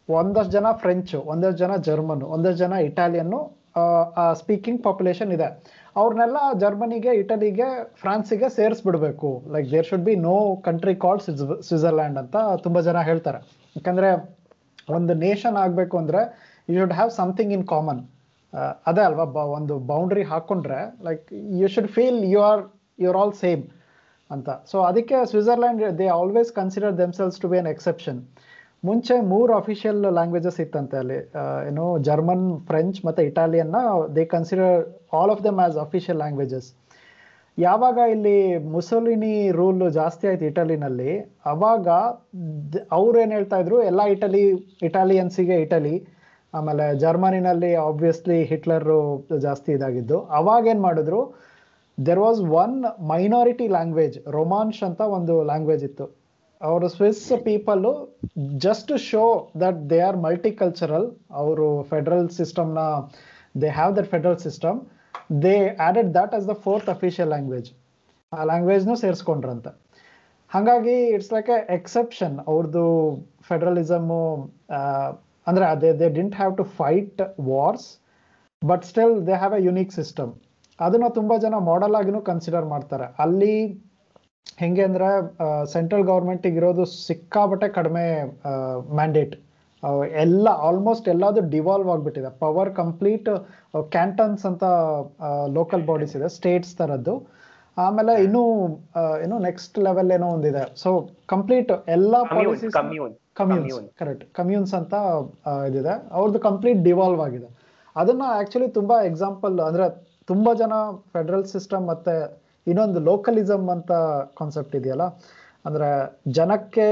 ಒಂದಷ್ಟು ಜನ ಫ್ರೆಂಚ್ ಒಂದಷ್ಟು ಜನ ಜರ್ಮನ್ ಒಂದಷ್ಟು ಜನ ಇಟಾಲಿಯನ್ನು ಸ್ಪೀಕಿಂಗ್ ಪಾಪ್ಯುಲೇಷನ್ ಇದೆ. ಅವ್ರನ್ನೆಲ್ಲ ಜರ್ಮನಿಗೆ ಇಟಲಿಗೆ ಫ್ರಾನ್ಸಿಗೆ ಸೇರಿಸ್ಬಿಡ್ಬೇಕು. Like there should be no country called Switzerland ಅಂತ ತುಂಬಾ ಜನ ಹೇಳ್ತಾರೆ. ಯಾಕಂದ್ರೆ ಒಂದು ನೇಷನ್ ಆಗಬೇಕು ಅಂದ್ರೆ you should have something in common ಅದೇ ಅಲ್ವಾ ಒಂದು ಬೌಂಡ್ರಿ ಹಾಕೊಂಡ್ರೆ like you should feel you are you are all same ಅಂತ. ಸೊ ಅದಕ್ಕೆ Switzerland they always consider themselves to be an exception ಮುಂಚೆ ಮೂರು ಅಫಿಷಿಯಲ್ ಲ್ಯಾಂಗ್ವೇಜಸ್ ಇತ್ತಂತೆ ಅಲ್ಲಿ. ಏನು ಜರ್ಮನ್ ಫ್ರೆಂಚ್ ಮತ್ತೆ ಇಟಾಲಿಯನ್ನ they consider all of them as official languages ಯಾವಾಗ ಇಲ್ಲಿ ಮುಸೋಲಿನಿ ರೂಲ್ ಜಾಸ್ತಿ ಆಯ್ತು ಇಟಲಿನಲ್ಲಿ, ಅವಾಗ ಅವ್ರು ಏನು ಹೇಳ್ತಾ ಇದ್ರು, ಎಲ್ಲ ಇಟಲಿ, ಇಟಾಲಿಯನ್ಸಿಗೆ ಇಟಲಿ, ಆಮೇಲೆ ಜರ್ಮನಿನಲ್ಲಿ ಆಬ್ವಿಯಸ್ಲಿ ಹಿಟ್ಲರ್ ಜಾಸ್ತಿ ಇದಾಗಿದ್ದು. ಅವಾಗ ಏನ್ ಮಾಡಿದ್ರು there was one minority language Romansh ಅಂತ ಒಂದು ಲ್ಯಾಂಗ್ವೇಜ್ ಇತ್ತು. ಅವರು Swiss people just show that they are multicultural ಅವರು ಫೆಡರಲ್ ಸಿಸ್ಟಮ್ನ they have that federal system they added that as the fourth official language ಆ ಲ್ಯಾಂಗ್ವೇಜ್ನೂ ಸೇರಿಸ್ಕೊಂಡ್ರಂತ. ಹಾಗಾಗಿ ಇಟ್ಸ್ ಲೈಕ್ ಎ ಎಕ್ಸೆಪ್ಷನ್ ಅವ್ರದ್ದು ಫೆಡರಲಿಸಮು ಅಂದರೆ ಅದೇ they didn't have to fight wars but still they have a unique system ಅದನ್ನ ತುಂಬ ಜನ ಮಾಡೆಲ್ ಆಗಿನೂ ಕನ್ಸಿಡರ್ ಮಾಡ್ತಾರೆ. ಅಲ್ಲಿ ಹೆಂಗೆ ಅಂದರೆ ಸೆಂಟ್ರಲ್ ಗೌರ್ಮೆಂಟಿಗೆ ಇರೋದು ಸಿಕ್ಕಾಬಟ್ಟೆ ಕಡಿಮೆ ಮ್ಯಾಂಡೇಟ್ ಎಲ್ಲ ಆಲ್ಮೋಸ್ಟ್ ಎಲ್ಲದು ಡಿವಾಲ್ವ್ ಆಗ್ಬಿಟ್ಟಿದೆ. ಪವರ್ ಕಂಪ್ಲೀಟ್ ಕ್ಯಾಂಟನ್ಸ್ ಅಂತ ಲೋಕಲ್ ಬಾಡೀಸ್ ಇದೆ ಸ್ಟೇಟ್ಸ್ ತರದ್ದು. ಆಮೇಲೆ ಇನ್ನೂ ಏನು ನೆಕ್ಸ್ಟ್ ಲೆವೆಲ್ ಏನೋ ಒಂದಿದೆ. ಸೊ ಕಂಪ್ಲೀಟ್ ಎಲ್ಲ ಪಾಲಿಸೀಸ್ ಕಮ್ಯೂನ್ಸ್ ಕರೆಕ್ಟ್ ಕಮ್ಯೂನ್ಸ್ ಅಂತ ಇದಿದೆ. ಅವ್ರದ್ದು ಕಂಪ್ಲೀಟ್ ಡಿವಾಲ್ವ್ ಆಗಿದೆ. ಅದನ್ನ ಆಕ್ಚುಲಿ ತುಂಬಾ ಎಕ್ಸಾಂಪಲ್ ಅಂದ್ರೆ ತುಂಬಾ ಜನ ಫೆಡರಲ್ ಸಿಸ್ಟಮ್ ಮತ್ತೆ ಇನ್ನೊಂದು ಲೋಕಲಿಸಮ್ ಅಂತ ಕಾನ್ಸೆಪ್ಟ್ ಇದೆಯಲ್ಲ ಅಂದ್ರೆ ಜನಕ್ಕೆ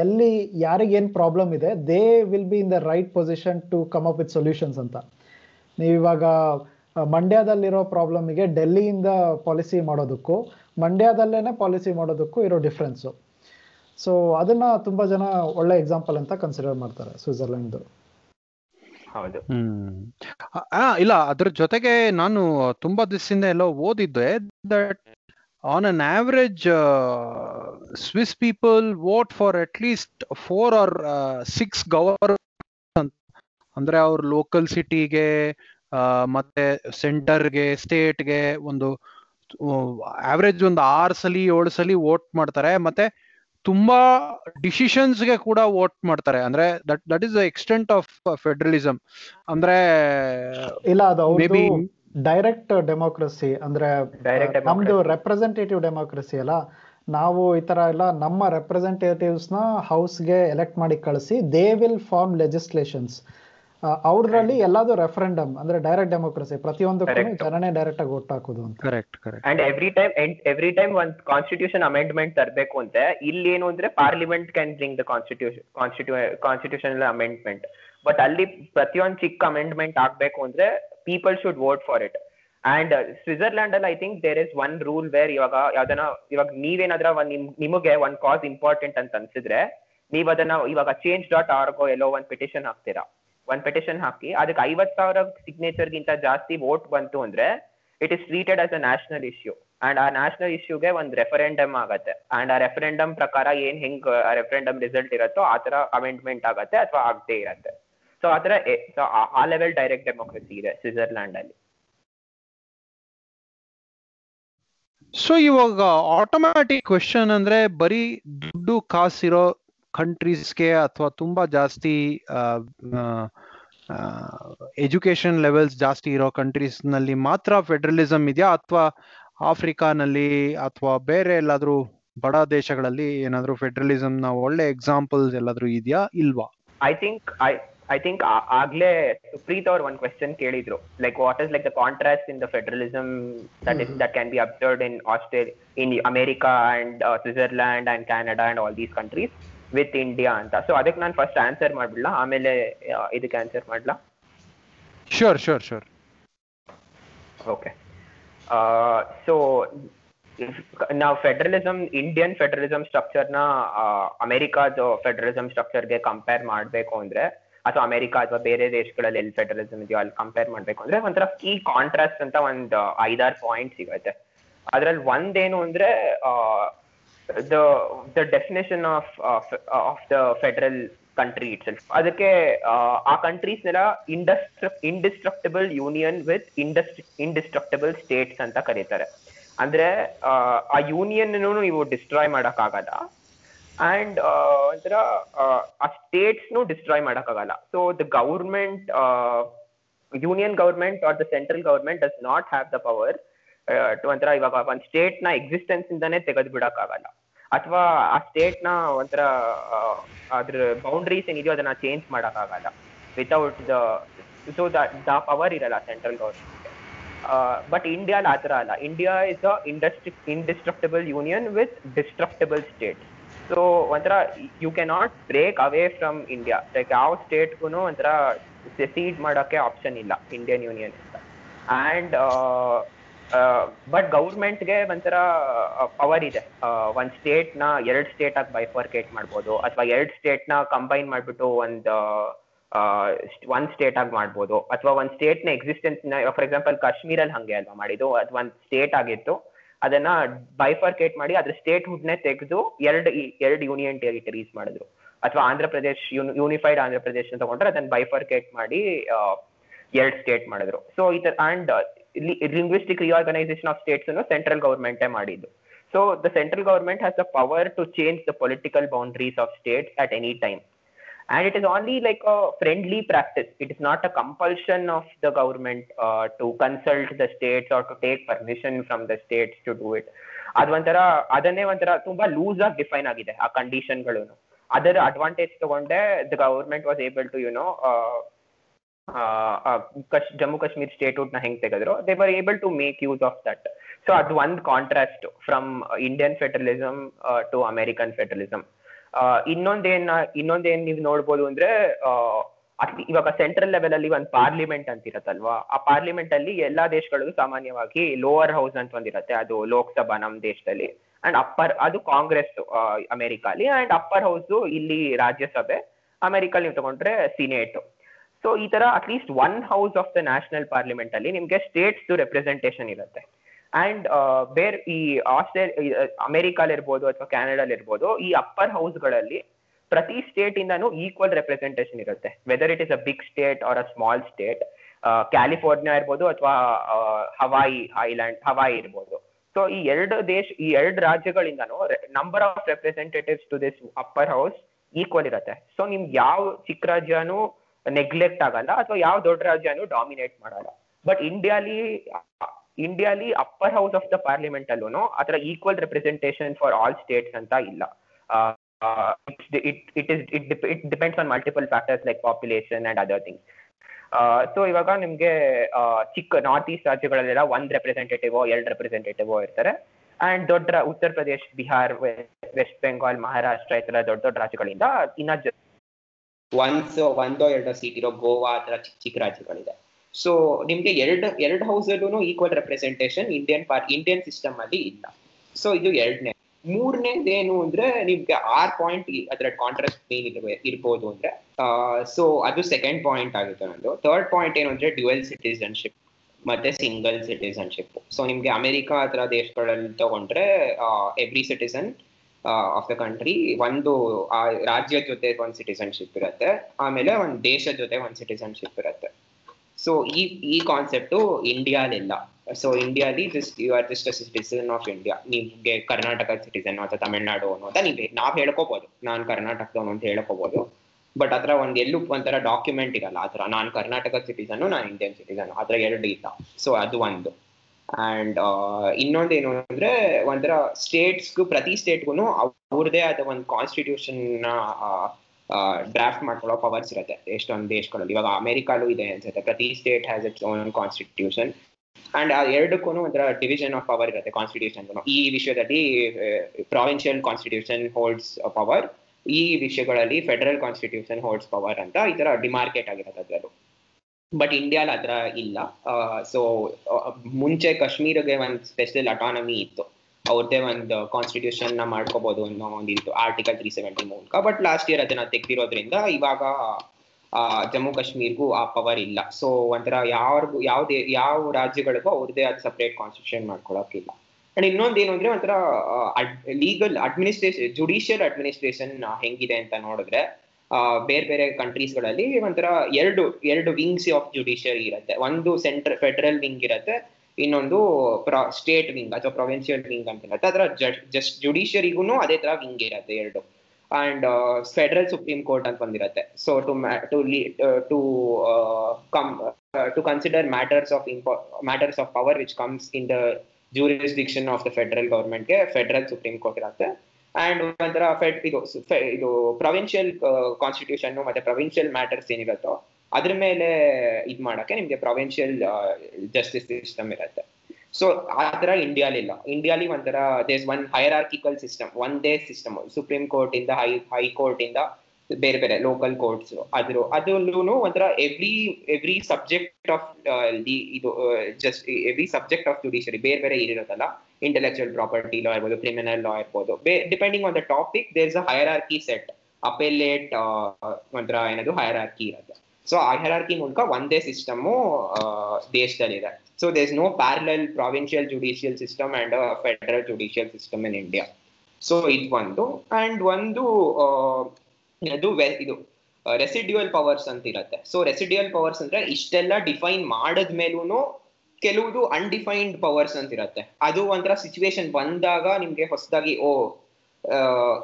ಎಲ್ಲಿ ಯಾರಿಗೇನ್ ಪ್ರಾಬ್ಲಮ್ ಇದೆ they will be in the right position to come up with solutions ಅಂತ. ನೀವಿವಾಗ ಮಂಡ್ಯದಲ್ಲಿರೋ ಪ್ರಾಬ್ಲಮ್ಗೆ ಡೆಲ್ಲಿಯಿಂದ ಪಾಲಿಸಿ ಮಾಡೋದಕ್ಕೂ ಮಂಡ್ಯದಲ್ಲೇನೆ ಪಾಲಿಸಿ ಮಾಡೋದಕ್ಕೂ ಇರೋ ಡಿಫ್ರೆನ್ಸು ಸೊ ಅದನ್ನ ತುಂಬಾ ಜನ ಒಳ್ಳೆ ಎಕ್ಸಾಂಪಲ್ ಅಂತ ಕನ್ಸಿಡರ್ ಮಾಡ್ತಾರೆ ಸ್ವಿಟ್ಜರ್ಲೆಂಡ್ ಹೌದು. ಇಲ್ಲ ಅದ್ರ ಜೊತೆಗೆ ನಾನು ತುಂಬಾ ದಿವಸದಿಂದ ಎಲ್ಲೋ ಓದಿದ್ದೆ that on an Swiss Swiss people vote for least least four or six ಗವರ್ ಅಂದ್ರೆ ಅವ್ರ ಲೋಕಲ್ ಸಿಟಿಗೆ ಮತ್ತೆ ಸೆಂಟರ್ಗೆ ಸ್ಟೇಟ್ಗೆ ಒಂದು ಆವರೇಜ್ ಒಂದು ಆರು ಸಲಿ ಏಳು ಸಲಿ ವೋಟ್ ಮಾಡ್ತಾರೆ. ಮತ್ತೆ ತುಂಬಾ ಡಿಸಿಷನ್ಸ್ಗೆ ಕೂಡ ವೋಟ್ ಮಾಡ್ತಾರೆ. ಅಂದ್ರೆ that that is the extent of federalism ಅಂದ್ರೆ ಇಲ್ಲ ಅದು ಡೈರೆಕ್ಟ್ ಡೆಮೋಕ್ರಸಿ ಅಂದ್ರೆ Direct ನಮ್ದು ರೆಪ್ರೆಸೆಂಟೇಟಿವ್ ಡೆಮೋಕ್ರಸಿ ಅಲ್ಲ. ನಾವು ಈ ತರ ಎಲ್ಲ ನಮ್ಮ ರೆಪ್ರೆಸೆಂಟೇಟಿವ್ಸ್ನ ಹೌಸ್ಗೆ ಎಲೆಕ್ಟ್ ಮಾಡಿ ಕಳಿಸಿ ದೇ ವಿಲ್ ಫಾರ್ಮ್ ಲೆಜಿಸ್ಲೇಷನ್ಸ್ ಅವ್ರಲ್ಲಿ ಎಲ್ಲಾದ್ರು ರೆಫರೆಂಡಮ್ ಅಂದ್ರೆ ಡೈರೆಕ್ಟ್ ಡೆಮೋಕ್ರಸಿ ಪ್ರತಿಯೊಂದು Correct. ಜನನೇ ಡೈರೆಕ್ಟ್ ಆಗಿ ವೋಟ್ ಹಾಕೋದು ಅಂತ. Correct correct and every time every time ಒಂದ್ ಕಾನ್ಸ್ಟಿಟ್ಯೂಷನ್ ಅಮೆಂಡ್ಮೆಂಟ್ ತರಬೇಕು ಅಂತ ಇಲ್ಲಿ ಏನು ಅಂದ್ರೆ parliament can bring the constitution constitution constitutional amendment but ಅಲ್ಲಿ ಪ್ರತಿಯೊಂದು ಚಿಕ್ಕ ಅಮೆಂಡ್ಮೆಂಟ್ ಆಗ್ಬೇಕು ಅಂದ್ರೆ people should vote for it and Switzerland ಅಲ್ಲಿ I think there is one rule where ಇವಾಗ ಯಾವ್ದನ, ಇವಾಗ ನೀವೇನಾದ್ರ ಒಂದ್ ನಿಮ್, ನಿಮಗೆ ಒಂದ್ ಕಾಸ್ ಇಂಪಾರ್ಟೆಂಟ್ ಅಂತ ಅನ್ಸಿದ್ರೆ ನೀವ್ ಅದನ್ನ ಇವಾಗ ಚೇಂಜ್ ಡಾಟ್ ಆರ್ಗೋ ಎಲ್ಲೋ ಒಂದ್ ಪಿಟಿಷನ್ ಹಾಕ್ತೀರಾ. ಒಂದ್ ಪಿಟಿಷನ್ ಹಾಕಿ ಅದಕ್ಕೆ ಐವತ್ ಸಾವಿರ ಸಿಗ್ನೇಚರ್ ಗಿಂತ ಜಾಸ್ತಿ ವೋಟ್ ಬಂತು ಅಂದ್ರೆ it is treated as a national issue and ಆ ನ್ಯಾಷನಲ್ ಇಶ್ಯೂಗೆ ಒಂದ್ ರೆಫರೆಂಡಮ್ ಆಗತ್ತೆ. ಅಂಡ್ ಆ ರೆಫರೆಂಡಮ್ ಪ್ರಕಾರ ಏನ್ ಹೆಂಗ್ ರೆಫರೆಂಡಮ್ ರಿಸಲ್ಟ್ ಇರುತ್ತೋ ಆ ತರ ಅಮೆಂಡ್ಮೆಂಟ್ ಆಗತ್ತೆ ಅಥವಾ ಆಗದೆ ಇರತ್ತೆ. ಸೊ ಆ ಆ- ಆ ಲೆವೆಲ್ ಡೈರೆಕ್ಟ್ ಡೆಮೋಕ್ರಸಿ ಇದೆ ಸ್ವಿಟ್ಜರ್ಲ್ಯಾಂಡ್ ಅಲ್ಲಿ. ಸೊ ಇವಾಗ ಆಟೋಮ್ಯಾಟಿಕ್ ಕ್ವೆಶನ್ ಅಂದ್ರೆ ಬರೀ ದುಡ್ಡು ಕಾಸಿರೋ ಕಂಟ್ರೀಸ್ಗೆ ಅಥವಾ ತುಂಬಾ ಜಾಸ್ತಿ ಎಜುಕೇಶನ್ ಲೆವೆಲ್ಸ್ ಜಾಸ್ತಿ ಇರೋ ಕಂಟ್ರೀಸ್ನಲ್ಲಿ ಮಾತ್ರ ಫೆಡರಲಿಸಂ ಇದೆಯಾ? ಅಥವಾ ಆಫ್ರಿಕಾನಲ್ಲಿ ಅಥವಾ ಬೇರೆ ಎಲ್ಲಾದ್ರೂ ಬಡ ದೇಶಗಳಲ್ಲಿ ಏನಾದ್ರೂ ಫೆಡರಲಿಸಮ್ನ ಒಳ್ಳೆ ಎಕ್ಸಾಂಪಲ್ಸ್ ಎಲ್ಲಾದ್ರೂ ಇದೆಯಾ? ಇಲ್ವಾ? I think I I think ಆಗ್ಲೇ ಸುಪ್ರೀತ್ ಅವ್ರು ಒಂದ್ ಕ್ವೆಶನ್ ಕೇಳಿದ್ರು. Like what is like the contrast in the federalism that is that can be observed in Australia in America and Switzerland and Canada and all these countries with India ಅಂತ. ಸೊ ಅದಕ್ಕೆ ನಾನು ಫಸ್ಟ್ ಆನ್ಸರ್ ಮಾಡ್ಬಿಡ್ಲ? ಆಮೇಲೆ ಆ, ಇದಕ್ಕೆ ಆನ್ಸರ್ ಮಾಡ್ಲಾ? Sure sure sure okay so ನಾವು ಫೆಡರಲಿಸಮ್ ಇಂಡಿಯನ್ ಫೆಡರಲಿಸಮ್ ಸ್ಟ್ರಕ್ಚರ್ನ ಅಮೆರಿಕಾದ ಫೆಡರಲಿಸಮ್ ಸ್ಟ್ರಕ್ಚರ್ಗೆ ಕಂಪೇರ್ ಮಾಡಬೇಕು ಅಂದ್ರೆ ಅಥವಾ ಅಮೆರಿಕ ಅಥವಾ ಬೇರೆ ದೇಶಗಳಲ್ಲಿ ಎಲ್ಲಿ ಫೆಡರಲಿಸಮ್ ಇದೆಯೋ ಅಲ್ಲಿ ಕಂಪೇರ್ ಮಾಡ್ಬೇಕು ಅಂದ್ರೆ ಒಂಥರ ಕೀ ಕಾಂಟ್ರಾಸ್ಟ್ ಅಂತ ಒಂದು ಐದಾರು ಪಾಯಿಂಟ್ ಸಿಗುತ್ತೆ. ಅದ್ರಲ್ಲಿ ಒಂದೇನು ಅಂದ್ರೆ the the definition of of the federal country it ಅದಕ್ಕೆ ಆ, ಕಂಟ್ರೀಸ್ ನೆಲ್ಲ ಇಂಡಸ್ಟ್ರ indestructible union with industry indestructible states ಅಂತ ಕರೀತಾರೆ. ಅಂದ್ರೆ ಆ, ಯೂನಿಯನ್ ನೀವು ಡಿಸ್ಟ್ರಾಯ್ ಮಾಡಕ್ ಅಂಡ್ ಒಂಥರ ಆ, ಸ್ಟೇಟ್ಸ್ನು ಡಿಸ್ಟ್ರಾಯ್ ಮಾಡೋಕ್ಕಾಗಲ್ಲ. So the government union government or the central government does not have the power to ಒಂಥರ ಇವಾಗ ಒಂದು ಸ್ಟೇಟ್ನ ಎಕ್ಸಿಸ್ಟೆನ್ಸಿಂದಾನೇ ತೆಗೆದು ಬಿಡೋಕ್ಕಾಗಲ್ಲ. ಅಥವಾ ಆ ಸ್ಟೇಟ್ನ ಒಂಥರ ಆ, ಅದ್ರ ಬೌಂಡ್ರೀಸ್ ಏನಿದೆಯೋ ಅದನ್ನ ಚೇಂಜ್ ಮಾಡೋಕ್ಕಾಗಲ್ಲ. Without the so the power ಇರಲ್ಲ ಸೆಂಟ್ರಲ್ ಗೌರ್ಮೆಂಟ್ ಬಟ್ ಇಂಡಿಯಾ ಆ ಥರ ಅಲ್ಲ. India is a industry indestructible union with destructible state so ಒಂಥರ you cannot break away from India like ಯಾವ ಸ್ಟೇಟ್ಗೂ ಒಂಥರ ಸೀಡ್ ಮಾಡೋಕ್ಕೆ ಆಪ್ಷನ್ ಇಲ್ಲ ಇಂಡಿಯನ್ ಯೂನಿಯನ್ ಅಂತ ಆ್ಯಂಡ್ ಬಟ್ ಗೌರ್ಮೆಂಟ್ಗೆ ಒಂಥರ ಪವರ್ ಇದೆ. ಒಂದು ಸ್ಟೇಟ್ನ ಎರಡು ಸ್ಟೇಟ್ ಆಗಿ ಬೈಫರ್ಕೇಟ್ ಮಾಡ್ಬೋದು. ಅಥವಾ ಎರಡು ಸ್ಟೇಟ್ನ ಕಂಬೈನ್ ಮಾಡಿಬಿಟ್ಟು ಒಂದು ಒಂದು ಸ್ಟೇಟ್ ಆಗಿ ಮಾಡ್ಬೋದು. ಅಥವಾ ಒಂದು ಸ್ಟೇಟ್ನ ಎಕ್ಸಿಸ್ಟೆನ್ಸ್ನ ಫಾರ್ ಎಕ್ಸಾಂಪಲ್ ಕಾಶ್ಮೀರಲ್ಲಿ ಹಂಗೆ ಅಲ್ವಾ ಮಾಡಿದ್ದು? ಅದು ಒಂದ್ ಸ್ಟೇಟ್ ಆಗಿತ್ತು. ಅದನ್ನ ಬೈಫರ್ಕೇಟ್ ಮಾಡಿ ಅದ್ರ ಸ್ಟೇಟ್ ಹುಡ್ ನೇ ತೆಗೆದು ಎರಡು ಎರಡು ಯೂನಿಯನ್ ಟೆರಿಟರೀಸ್ ಮಾಡಿದ್ರು. ಅಥವಾ ಆಂಧ್ರ ಪ್ರದೇಶ್ ಯೂನಿಫೈಡ್ ಆಂಧ್ರ ಪ್ರದೇಶ್ ತಗೊಂಡ್ರೆ ಅದನ್ನ ಬೈಫರ್ಕೇಟ್ ಮಾಡಿ ಎರಡು ಸ್ಟೇಟ್ ಮಾಡಿದ್ರು. ಸೊ ಈ ತರ and linguistic reorganisation of states ಅನ್ನು ಸೆಂಟ್ರಲ್ ಗೌರ್ಮೆಂಟೇ ಮಾಡಿದ್ದು. So the central government has the power to change the political boundaries of states at any time and it is only like a friendly practice. It is not a compulsion of the government uh, to consult the states or to take permission from the states to do it. ಅದು ಒಂಥರ ಅದನ್ನೇ ಒಂಥರ ತುಂಬಾ ಲೂಸ್ ಆಗಿ ಡಿಫೈನ್ ಆಗಿದೆ ಆ ಕಂಡೀಷನ್ಗಳು ಅದರ ಅಡ್ವಾಂಟೇಜ್ ತಗೊಂಡೆ the government was able to you know Jammu Kashmir ಸ್ಟೇಟ್ನ ಹೆಂಗ್ ತೆಗೆದ್ರು? They were able to make use of that so ಅದು ಒಂದು contrast from Indian federalism to American federalism ಇನ್ನೊಂದೇನ್ ಇನ್ನೊಂದೇನ್ ನೀವು ನೋಡ್ಬೋದು ಅಂದ್ರೆ ಅತಿ ಇವಾಗ ಸೆಂಟ್ರಲ್ ಲೆವೆಲ್ ಅಲ್ಲಿ ಒಂದು ಪಾರ್ಲಿಮೆಂಟ್ ಅಂತ ಇರತ್ತಲ್ವಾ ಆ ಪಾರ್ಲಿಮೆಂಟ್ ಅಲ್ಲಿ ಎಲ್ಲಾ ದೇಶಗಳಿಗೂ ಸಾಮಾನ್ಯವಾಗಿ ಲೋವರ್ ಹೌಸ್ ಅಂತ ಒಂದಿರತ್ತೆ ಅದು ಲೋಕಸಭಾ ನಮ್ ದೇಶದಲ್ಲಿ. ಅಂಡ್ ಅಪ್ಪರ್ ಅದು ಕಾಂಗ್ರೆಸ್ ಅಮೆರಿಕಾಲಿ ಅಂಡ್ ಅಪ್ಪರ್ ಹೌಸ್ ಇಲ್ಲಿ ರಾಜ್ಯಸಭೆ. ಅಮೆರಿಕಲ್ಲಿ ನೀವು ತಗೊಂಡ್ರೆ ಸಿನೇಟ್. ಸೊ ಈ ತರ at least one house of the national parliament ಅಲ್ಲಿ ನಿಮ್ಗೆ ಸ್ಟೇಟ್ಸ್ ರೆಪ್ರೆಸೆಂಟೇಷನ್ ಇರುತ್ತೆ. ಅಂಡ್ ಬೇರ್ ಈ ಆಸ್ಟ್ರೇಲಿಯಾ ಅಮೆರಿಕಾಲ್ ಇರ್ಬೋದು ಅಥವಾ ಕ್ಯಾನಡಲ್ ಇರ್ಬೋದು ಈ ಅಪ್ಪರ್ ಹೌಸ್ಗಳಲ್ಲಿ ಪ್ರತಿ ಸ್ಟೇಟ್ ಇಂದಾನು ಈಕ್ವಲ್ ರೆಪ್ರೆಸೆಂಟೇಷನ್ ಇರುತ್ತೆ. Whether it is a big state or a small state California ಇರ್ಬೋದು ಅಥವಾ ಹವಾಯಿ ಐಲ್ಯಾಂಡ್ ಹವಾಯಿ ಇರ್ಬೋದು. ಸೊ ಈ ಎರಡು ದೇಶ, ಈ ಎರಡು ರಾಜ್ಯಗಳಿಂದನೂ number of representatives to this upper house equal ಇರುತ್ತೆ. ಸೊ ನಿಮ್ಗೆ ಯಾವ ಚಿಕ್ಕ ರಾಜ್ಯನೂ ನೆಗ್ಲೆಕ್ಟ್ ಆಗಲ್ಲ, ಅಥವಾ ಯಾವ ದೊಡ್ಡ ರಾಜ್ಯನು ಡಾಮಿನೇಟ್ ಮಾಡಲ್ಲ. ಬಟ್ ಇಂಡಿಯಾಲಿ ಇಂಡಿಯಾಲಿ upper house of the parliament ಅಲ್ಲೂ ಅದರ equal representation for all states ಅಂತ ಇಲ್ಲ. It it is it depends on multiple factors like population and other things so ಇವಾಗ ನಿಮ್ಗೆ ಚಿಕ್ಕ ನಾರ್ತ್ ಈಸ್ಟ್ ರಾಜ್ಯಗಳಲ್ಲೆಲ್ಲ ಒಂದ್ ರೆಪ್ರೆಸೆಂಟೇಟಿವ್ ಎರಡು ರೆಪ್ರೆಸೆಂಟೇಟಿವ್ ಇರ್ತಾರೆ. ಅಂಡ್ ದೊಡ್ಡ ಉತ್ತರ ಪ್ರದೇಶ್, ಬಿಹಾರ್ ವೆಸ್ಟ್ ಬೆಂಗಾಲ್ ಮಹಾರಾಷ್ಟ್ರ ಈ ತರ ದೊಡ್ಡ ದೊಡ್ಡ ರಾಜ್ಯಗಳಿಂದ ಇನ್ನ ಒನ್ಸ್ ಒಂದೋ ಎರಡೋ ಸೀಟ್ ಇರೋ ಗೋವಾ ಆ ತರ ಚಿಕ್ಕ ಚಿಕ್ಕ ರಾಜ್ಯಗಳಿದೆ. ಸೊ ನಿಮ್ಗೆ ಎರಡು ಎರಡು ಹೌಸ್ ಅಲ್ಲೂ ಈಕ್ವಲ್ ರೆಪ್ರೆಸೆಂಟೇಷನ್ ಇಂಡಿಯನ್ ಪಾರ್ ಇಂಡಿಯನ್ ಸಿಸ್ಟಮ್ ಅಲ್ಲಿ ಇಲ್ಲ. ಸೊ ಇದು ಎರಡನೇ. ಮೂರನೇದೇನು ಅಂದ್ರೆ ನಿಮ್ಗೆ ಆರ್ ಪಾಯಿಂಟ್ ಅದರ ಕಾಂಟ್ರಾಸ್ಟ್ ಮೇನ್ ಇರ್ಬೋದು ಅಂದ್ರೆ ಸೊ ಅದು ಸೆಕೆಂಡ್ ಪಾಯಿಂಟ್ ಆಗುತ್ತೆ ನಂದು. ಥರ್ಡ್ ಪಾಯಿಂಟ್ ಏನು ಅಂದ್ರೆ ಡ್ಯುವೆಲ್ ಸಿಟಿಸನ್ಶಿಪ್ ಮತ್ತೆ ಸಿಂಗಲ್ ಸಿಟಿಸನ್ಶಿಪ್ ಸೊ ನಿಮ್ಗೆ ಅಮೆರಿಕ ಹತ್ರ ದೇಶಗಳಲ್ಲಿ ತಗೊಂಡ್ರೆ every citizen of the country ಒಂದು, ಆ, ರಾಜ್ಯದ ಜೊತೆ ಒಂದು ಸಿಟಿಸನ್ಶಿಪ್ ಇರುತ್ತೆ. ಆಮೇಲೆ ಒಂದು ದೇಶದ ಜೊತೆ ಒಂದು ಸಿಟಿಸನ್ಶಿಪ್ ಇರುತ್ತೆ. ಸೊ ಈ ಈ ಕಾನ್ಸೆಪ್ಟು ಇಂಡಿಯಾಲಿಲ್ಲ so ಇಂಡಿಯಾಲಿ just you are just citizen of India ನಿಮಗೆ ಕರ್ನಾಟಕ ಸಿಟಿಸನ್ ಅಥವಾ ತಮಿಳ್ನಾಡು ಅನ್ನೋದ ನೀವು. ನಾವು ಹೇಳ್ಕೋಬಹುದು ನಾನು ಕರ್ನಾಟಕದವನು ಅಂತ ಹೇಳ್ಕೋಬಹುದು ಬಟ್ ಅದರ ಒಂದು ಎಲ್ಲೂ ಒಂಥರ ಡಾಕ್ಯುಮೆಂಟ್ ಇರಲ್ಲ. ಆತರ ನಾನು ಕರ್ನಾಟಕ ಸಿಟಿಸನ್ ನಾನು ಇಂಡಿಯನ್ ಸಿಟಿಸನ್ ಆತರ ಎರಡು ಇಲ್ಲ. ಸೊ ಅದು ಒಂದು. ಅಂಡ್ ಇನ್ನೊಂದೇನು ಅಂದ್ರೆ ಒಂಥರ ಸ್ಟೇಟ್ಸ್ಗೂ ಪ್ರತಿ ಸ್ಟೇಟ್ಗೂ ಅವ್ರದೇ ಆದ ಒಂದು ಕಾನ್ಸ್ಟಿಟ್ಯೂಷನ್ ಡ್ರಾಫ್ಟ್ ಮಾಡ್ಕೊಳ್ಳೋ ಪವರ್ಸ್ ಇರುತ್ತೆ. ಎಷ್ಟೊಂದು ದೇಶಗಳಲ್ಲಿ. ಇವಾಗ ಅಮೆರಿಕಾಲೂ ಇದೆ ಅನ್ಸುತ್ತೆ. ಪ್ರತಿ state has its own constitution and ಆ ಎರಡಕ್ಕೂ ಒಂಥರ ಡಿವಿಷನ್ ಆಫ್ ಪವರ್ ಇರುತ್ತೆ ಕಾನ್ಸ್ಟಿಟ್ಯೂಷನ್ ಈ ವಿಷಯದಲ್ಲಿ ಪ್ರಾವಿನ್ಷಿಯಲ್ ಕಾನ್ಸ್ಟಿಟ್ಯೂಷನ್ ಹೋಲ್ಡ್ಸ್ ಪವರ್ ಈ ವಿಷಯಗಳಲ್ಲಿ ಫೆಡರಲ್ ಕಾನ್ಸ್ಟಿಟ್ಯೂಷನ್ ಹೋಲ್ಡ್ಸ್ ಪವರ್ ಅಂತ ಈ ತರ ಡಿಮಾರ್ಕೆಟ್ ಆಗಿರುತ್ತೆ ಅದರಲ್ಲೂ. ಬಟ್ ಇಂಡಿಯಾಲ್ ಅದರ ಇಲ್ಲ. ಸೊ ಮುಂಚೆ ಕಾಶ್ಮೀರಿಗೆ ಒಂದು ಸ್ಪೆಷಲ್ ಅಟಾನಮಿ ಇತ್ತು. ಅವ್ರದ್ದೇ ಒಂದು ಕಾನ್ಸ್ಟಿಟ್ಯೂಷನ್ನ ಮಾಡ್ಕೋಬಹುದು ಅನ್ನೋ ಒಂದಿತ್ತು ಆರ್ಟಿಕಲ್ ತ್ರೀ ಸೆವೆಂಟಿ ಮೂಲಕ. ಬಟ್ ಲಾಸ್ಟ್ ಇಯರ್ ಅದನ್ನ ತೆಗ್ದಿರೋದ್ರಿಂದ ಇವಾಗ ಜಮ್ಮು ಕಾಶ್ಮೀರ್ಗೂ ಆ ಪವರ್ ಇಲ್ಲ. ಸೊ ಒಂಥರ ಯಾರಿಗೂ ಯಾವ್ದೇ, ಯಾವ ರಾಜ್ಯಗಳಿಗೂ ಅವ್ರದೇ ಆದ ಸಪ್ರೇಟ್ ಕಾನ್ಸ್ಟಿಟ್ಯೂಷನ್ ಮಾಡ್ಕೊಳಕ್ಕಿಲ್ಲ ಅಂಡ್ ಇನ್ನೊಂದೇನು ಅಂದ್ರೆ ಒಂಥರ ಲೀಗಲ್ ಅಡ್ಮಿನಿಸ್ಟ್ರೇಷನ್ ಜುಡಿಷಿಯಲ್ ಅಡ್ಮಿನಿಸ್ಟ್ರೇಷನ್ ಹೆಂಗಿದೆ ಅಂತ ನೋಡಿದ್ರೆ ಬೇರೆ ಬೇರೆ ಕಂಟ್ರೀಸ್ಗಳಲ್ಲಿ ಒಂಥರ ಎರಡು ಎರಡು ವಿಂಗ್ಸ್ ಆಫ್ ಜುಡಿಷಿಯರಿ ಇರುತ್ತೆ. ಒಂದು ಸೆಂಟ್ರಲ್ ಫೆಡರಲ್ ವಿಂಗ್ ಇರುತ್ತೆ. ಇನ್ನೊಂದು ಸ್ಟೇಟ್ ವಿಂಗ್ ಅಥವಾ ಪ್ರೊವಿನ್ಸಿಯಲ್ ವಿಂಗ್ ಅಂತ ಇರುತ್ತೆ ಅದರ ಜಸ್ಟ್ ಜುಡಿಷಿಯರಿಗೂ ಅದೇ ತರ ವಿಂಗ್ ಇರುತ್ತೆ ಎರಡು. ಅಂಡ್ ಫೆಡರಲ್ ಸುಪ್ರೀಂ ಕೋರ್ಟ್ ಅಂತ ಬಂದಿರುತ್ತೆ. So to to to come to consider matters of ಇಂಪಾ matters of power which comes in the jurisdiction of the federal ಗೌರ್ಮೆಂಟ್ಗೆ federal supreme court ಇರುತ್ತೆ. ಅಂಡ್ ಒಂಥರ ಫೆಡ್ ಇದು ಇದು ಪ್ರೊವಿನ್ಷಿಯಲ್ ಕಾನ್ಸ್ಟಿಟ್ಯೂಷನ್ ಮತ್ತೆ ಪ್ರೊವಿನ್ಷಿಯಲ್ ಮ್ಯಾಟರ್ಸ್ ಏನಿರುತ್ತೋ ಅದ್ರ ಮೇಲೆ ಇದ್ ಮಾಡಕ್ಕೆ ನಿಮ್ಗೆ ಪ್ರೊವಿನ್ಷಿಯಲ್ ಜಸ್ಟಿಸ್ ಸಿಸ್ಟಮ್ ಇರುತ್ತೆ. ಸೊ ಆ ತರ ಇಂಡಿಯಾಲಿಲ್ಲ ಇಂಡಿಯಾಲಿ ಒಂಥರ ದೇಸ್ ಒನ್ ಹೈರಾರ್ಕಿಕಲ್ ಸಿಸ್ಟಮ್ ಒಂದೇ ಸಿಸ್ಟಮ್ ಸುಪ್ರೀಂ ಕೋರ್ಟ್ ಇಂದ ಹೈ ಹೈಕೋರ್ಟ್ ಇಂದ ಬೇರೆ ಬೇರೆ ಲೋಕಲ್ ಕೋರ್ಟ್ಸ್ ಅದ್ರ ಅದರಲ್ಲೂ ಒಂಥರ ಎವ್ರಿ ಎವ್ರಿ ಸಬ್ಜೆಕ್ಟ್ ಆಫ್ ಇದು just every subject of judiciary ಬೇರೆ ಬೇರೆ ಇರುತ್ತಲ್ಲ. ಇಂಟೆಲೆಕ್ಚುಯಲ್ ಪ್ರಾಪರ್ಟಿ ಲಾ ಇರ್ಬೋದು ಕ್ರಿಮಿನಲ್ ಲಾ ಇರ್ಬೋದು. Depending on the topic there's a archae set appellate ಒಂಥರ ಏನದು ಹೈರಾರ್ಕಿ ಇರುತ್ತೆ. ಸೊ ಆ ಹೆರಾರ್ಕಿ ಮೂಲಕ ಒಂದೇ system ದೇಶದಲ್ಲಿದೆ so there no parallel provincial judicial system and federal judicial system in India so ಇದು ಒಂದು ಅಂಡ್ ಒಂದು ಅದು ಇದು ರೆಸಿಡ್ಯೂಯಲ್ ಪವರ್ಸ್ ಅಂತ ಇರುತ್ತೆ. ಸೊ ರೆಸಿಡ್ಯೂಯಲ್ ಪವರ್ಸ್ ಅಂದ್ರೆ ಇಷ್ಟೆಲ್ಲ ಡಿಫೈನ್ ಮಾಡದ್ಮೇಲೂ ಕೆಲವುದು ಅನ್ಡಿಫೈನ್ಡ್ ಪವರ್ಸ್ ಅಂತ ಇರುತ್ತೆ. ಅದು ಒಂಥರ ಸಿಚುವೇಶನ್ ಬಂದಾಗ ನಿಮ್ಗೆ ಹೊಸದಾಗಿ, ಓ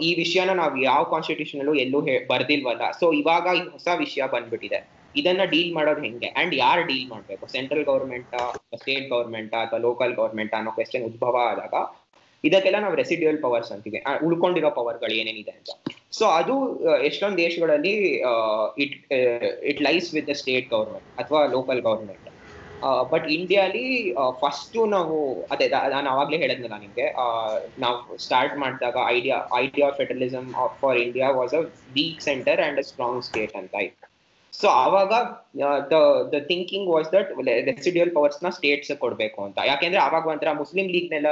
ಈ ವಿಷಯನ ನಾವು ಯಾವ ಕಾನ್ಸ್ಟಿಟ್ಯೂಷನ್ ಅಲ್ಲೂ ಎಲ್ಲೂ ಬರ್ದಿಲ್ವಲ್ಲ. ಸೊ ಇವಾಗ ಈ ಹೊಸ ವಿಷಯ ಬಂದ್ಬಿಟ್ಟಿದೆ. ಇದನ್ನ ಡೀಲ್ ಮಾಡೋದು ಹೆಂಗೆ? ಅಂಡ್ ಯಾರು ಡೀಲ್ ಮಾಡಬೇಕು? ಸೆಂಟ್ರಲ್ ಗೌರ್ಮೆಂಟ್ ಸ್ಟೇಟ್ ಗೌರ್ಮೆಂಟ್ ಅಥವಾ ಲೋಕಲ್ ಗೌರ್ಮೆಂಟ್ ಅನ್ನೋ ಕ್ವೆಶನ್ ಉದ್ಭವ ಆದಾಗ ಇದಕ್ಕೆಲ್ಲ ನಾವು ರೆಸಿಡ್ಯೂಯಲ್ ಪವರ್ಸ್ ಅಂತೀವಿ. ಉಳ್ಕೊಂಡಿರೋ ಪವರ್ಗಳು ಏನೇನಿದೆ ಅಂತ. ಸೊ ಅದು ಎಷ್ಟೊಂದು ದೇಶಗಳಲ್ಲಿ it it lies with the state government ಅಥವಾ ಲೋಕಲ್ ಗೌರ್ಮೆಂಟ್ ಬಟ್ ಇಂಡಿಯಾಲಿ ಫಸ್ಟ್ ನಾವು, ಅದೇ ನಾನು ಆವಾಗಲೇ ಹೇಳಿದ್ನಲ್ಲ ನಿಮಗೆ ನಾವು ಸ್ಟಾರ್ಟ್ ಮಾಡಿದಾಗ idea idea of federalism for India was a weak centre and a strong state ಅಂತ ಇತ್ತು ಸೊ ಆವಾಗ the the thinking was that residual ಪವರ್ಸ್ನ states ಕೊಡ್ಬೇಕು ಅಂತ. ಯಾಕೆಂದ್ರೆ ಅವಾಗ ಒಂಥರ ಮುಸ್ಲಿಂ ಲೀಗ್ನೆಲ್ಲ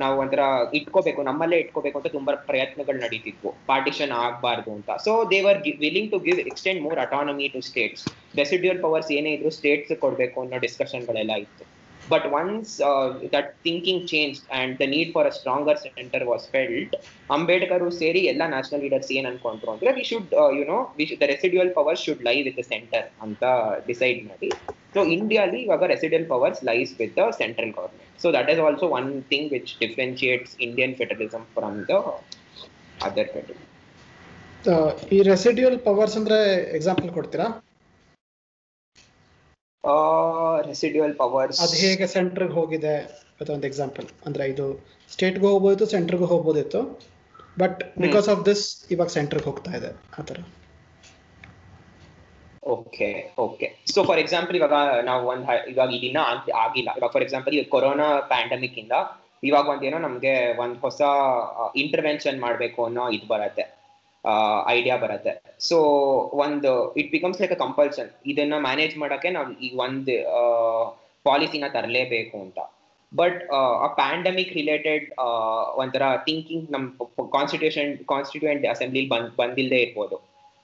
ನಾವು ಒಂಥರ ಇಟ್ಕೋಬೇಕು, ನಮ್ಮಲ್ಲೇ ಇಟ್ಕೋಬೇಕು ಅಂತ ತುಂಬಾ ಪ್ರಯತ್ನಗಳು ನಡೀತಿದ್ವು. ಪಾರ್ಟಿಷನ್ ಆಗಬಾರ್ದು ಅಂತ. So they were willing to give extend more autonomy to states residual powers ಏನೇ ಇದ್ರು ಸ್ಟೇಟ್ಸ್ ಕೊಡ್ಬೇಕು ಅನ್ನೋ ಡಿಸ್ಕಷನ್ಗಳೆಲ್ಲ ಇತ್ತು. But once that thinking change and the need for a stronger centre was felt Ambedkar ಸೇರಿ ಎಲ್ಲ ನ್ಯಾಷನಲ್ ಲೀಡರ್ಸ್ ಏನ್ ಅನ್ಕೊಂಡ್ರು ಅಂದ್ರೆ we should you know the residual power should lie with the centre ಅಂತ ಡಿಸೈಡ್ ಮಾಡಿ ಸೊ ಇಂಡಿಯಾಲಿ ಇವಾಗ resident powers lies with the central government so that is also one thing which differentiates Indian federalism from the other federalism ಈ ರೆಸಿಡ್ಯೂಯಲ್ ಪವರ್ಸ್ ಅಂದ್ರೆ ಎಕ್ಸಾಂಪಲ್ ಕೊಡ್ತೀರಾ? ರೆಸಿಡ್ಯೂಯಲ್ ಪವರ್ಸ್ ಅದು ಹೇಗೆ ಸೆಂಟ್ರಿಗೆ ಹೋಗಿದೆ ಅಥವಾ ಒಂದು ಎಕ್ಸಾಂಪಲ್ ಅಂದ್ರೆ ಇದು ಸ್ಟೇಟ್ಗೂ ಹೋಗ್ಬೋದಿತ್ತು ಸೆಂಟ್ರಿಗೂ ಹೋಗ್ಬೋದಿತ್ತು. ಬಟ್ ಬಿಕಾಸ್ ಆಫ್ ದಿಸ್ ಇವಾಗ ಸೆಂಟ್ರಿಗೆ ಹೋಗ್ತಾ ಇದೆ ಆ ತರ okay okay so for example ಇವಾಗ ನಾವು ಒಂದ್ ಇವಾಗ ಇದನ್ನ ಆಗಿಲ್ಲ. ಇವಾಗ ಫಾರ್ ಎಕ್ಸಾಂಪಲ್ ಈ ಕೊರೋನಾ ಪ್ಯಾಂಡಮಿಕ್ ಇಂದ ಇವಾಗ ಒಂದೇನೋ ನಮ್ಗೆ ಒಂದ್ ಹೊಸ ಇಂಟರ್ವೆನ್ಷನ್ ಮಾಡ್ಬೇಕು ಅನ್ನೋ ಇದು ಬರತ್ತೆ. ಐಡಿಯಾ ಬರುತ್ತೆ. ಸೊ ಒಂದು it becomes like a compulsion ಇದನ್ನ ಮ್ಯಾನೇಜ್ ಮಾಡೋಕೆ ನಾವು ಈ ಒಂದು ಪಾಲಿಸಿನ ತರಲೇಬೇಕು ಅಂತ. ಬಟ್ ಆ ಪ್ಯಾಂಡಮಿಕ್ ರಿಲೇಟೆಡ್ ಒಂಥರ ಥಿಂಕಿಂಗ್ ನಮ್ಮ ಕಾನ್ಸ್ಟಿಟ್ಯೂಷನ್ ಕಾನ್ಸ್ಟಿಟ್ಯೂಯೆಂಟ್ ಅಸೆಂಬ್ಲಿ ಬಂದ್ ಬಂದಿಲ್ಲದೆ ಇರ್ಬೋದು.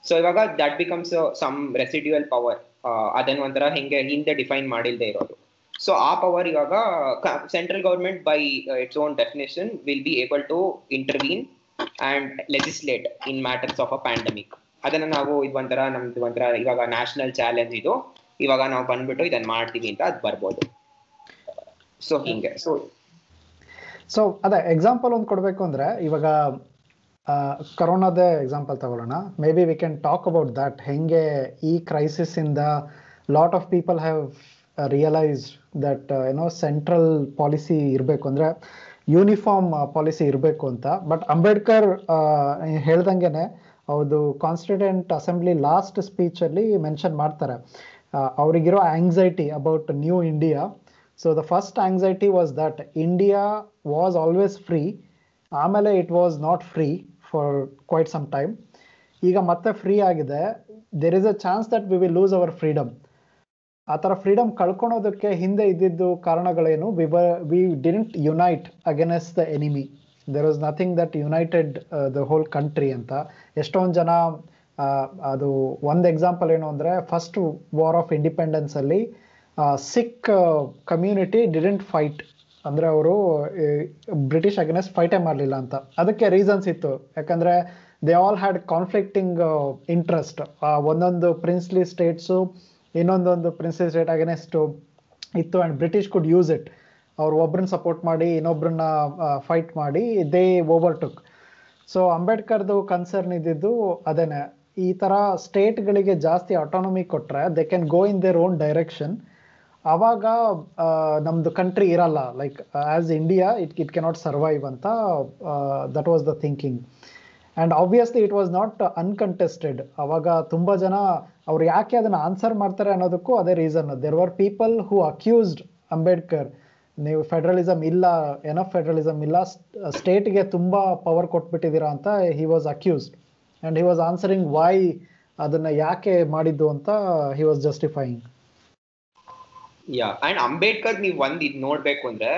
ಸೊ ಇವಾಗ that becomes some residual power ಅದನ್ನ ಒಂಥರ ಹಿಂಗೆ, ಹಿಂದೆ ಡಿಫೈನ್ ಮಾಡಿಲ್ಲದೆ ಇರೋದು. ಸೊ ಆ ಪವರ್ ಇವಾಗ central government by its own definition will be able to intervene and legislate in matters of a pandemic ಅದನ್ನ ನಾವು ಇದು ಒಂಥರ ನಮ್ದು ಒಂಥರ ಇವಾಗ ನ್ಯಾಷನಲ್ ಚಾಲೆಂಜ್ ಇದು. ಇವಾಗ ನಾವು ಬಂದ್ಬಿಟ್ಟು ಇದನ್ನ ಮಾಡ್ತೀವಿ ಅಂತ ಅದು ಬರ್ಬೋದು. ಸೊ ಹಿಂಗೆ. ಸೊ ಸೊ ಅದೇ ಎಕ್ಸಾಂಪಲ್ ಒಂದು ಕೊಡಬೇಕು ಅಂದ್ರೆ ಇವಾಗ ಕರೋನಾದೇ ಎಕ್ಸಾಂಪಲ್ ತಗೊಳ್ಳೋಣ. Maybe we can talk about that ಹೆಂಗೆ ಈ ಕ್ರೈಸಿಸ್ ಇಂದ lot of people have realised that ಏನೋ ಸೆಂಟ್ರಲ್ ಪಾಲಿಸಿ ಇರಬೇಕು ಅಂದ್ರೆ ಯೂನಿಫಾರ್ಮ್ ಪಾಲಿಸಿ ಇರಬೇಕು ಅಂತ. ಬಟ್ ಅಂಬೇಡ್ಕರ್ ಹೇಳ್ದಂಗೆನೆ ಅವ್ರದ್ದು ಕಾನ್ಸ್ಟಿಟ್ಯೂಂಟ್ ಅಸೆಂಬ್ಲಿ ಲಾಸ್ಟ್ ಸ್ಪೀಚಲ್ಲಿ ಮೆನ್ಷನ್ ಮಾಡ್ತಾರೆ. ಅವರಿಗಿರೋ anxiety about new India so the first anxiety was that India was always free ಆಮೇಲೆ it was not free for quite some time ಈಗ ಮತ್ತೆ ಫ್ರೀ ಆಗಿದೆ. There is a chance that we will lose our freedom ಆ ಥರ ಫ್ರೀಡಮ್ ಕಳ್ಕೊಳೋದಕ್ಕೆ ಹಿಂದೆ ಇದ್ದಿದ್ದು ಕಾರಣಗಳೇನು? We we didn't unite against the enemy there was nothing that united the whole country ಅಂತ. ಎಷ್ಟೊಂದು ಜನ ಅದು ಒಂದು ಎಕ್ಸಾಂಪಲ್ ಏನು ಅಂದರೆ ಫಸ್ಟ್ ವಾರ್ ಆಫ್ ಇಂಡಿಪೆಂಡೆನ್ಸ್ ಅಲ್ಲಿ ಸಿಖ್ ಕಮ್ಯುನಿಟಿ ಡಿಡೆಂಟ್ ಫೈಟ್ ಅಂದರೆ ಅವರು ಬ್ರಿಟಿಷ್ ಅಗೇನೆಸ್ಟ್ ಫೈಟೇ ಮಾಡಲಿಲ್ಲ ಅಂತ. ಅದಕ್ಕೆ ರೀಸನ್ಸ್ ಇತ್ತು. ಯಾಕಂದರೆ they all had conflicting interest ಒಂದೊಂದು ಪ್ರಿನ್ಸ್ಲಿ ಸ್ಟೇಟ್ಸು ಇನ್ನೊಂದೊಂದು ಪ್ರಿನ್ಸೆಸ್ ಸ್ಟೇಟ್ ಅಗೇನೆಸ್ಟ್ ಇತ್ತು and British could use it ಅವ್ರು ಒಬ್ರನ್ನ ಸಪೋರ್ಟ್ ಮಾಡಿ, ಇನ್ನೊಬ್ರನ್ನ ಫೈಟ್ ಮಾಡಿ ದೇ ಓವರ್ ಟುಕ್ ಸೊ ಅಂಬೇಡ್ಕರ್ದು ಕನ್ಸರ್ನ್ ಇದ್ದಿದ್ದು ಅದೇನೆ. ಈ ಥರ ಸ್ಟೇಟ್ಗಳಿಗೆ ಜಾಸ್ತಿ ಆಟೋನಮಿ ಕೊಟ್ಟರೆ they can go in their own direction ಆವಾಗ ನಮ್ಮದು ಕಂಟ್ರಿ ಇರಲ್ಲ. Like as India it it cannot survive ಅಂತ that was the thinking and obviously it was not uncontested ಅವಾಗ ತುಂಬ ಜನ ಅವ್ರು ಯಾಕೆ ಅದನ್ನು ಆನ್ಸರ್ ಮಾಡ್ತಾರೆ ಅನ್ನೋದಕ್ಕೂ ಅದೇ reason there were people who accused Ambedkar ನೀವು ಫೆಡರಲಿಸಮ್ ಇಲ್ಲ ಎನಫ್ ಫೆಡರಲಿಸಮ್ ಇಲ್ಲ ಸ್ಟೇಟ್ಗೆ ತುಂಬ ಪವರ್ ಕೊಟ್ಬಿಟ್ಟಿದ್ದೀರಾ ಅಂತ he was accused and he was answering why ಅದನ್ನು ಯಾಕೆ ಮಾಡಿದ್ದು ಅಂತ he was justifying yeah and Ambedkar ನೀವು ಒಂದ್ ಇದು ನೋಡ್ಬೇಕು ಅಂದ್ರೆ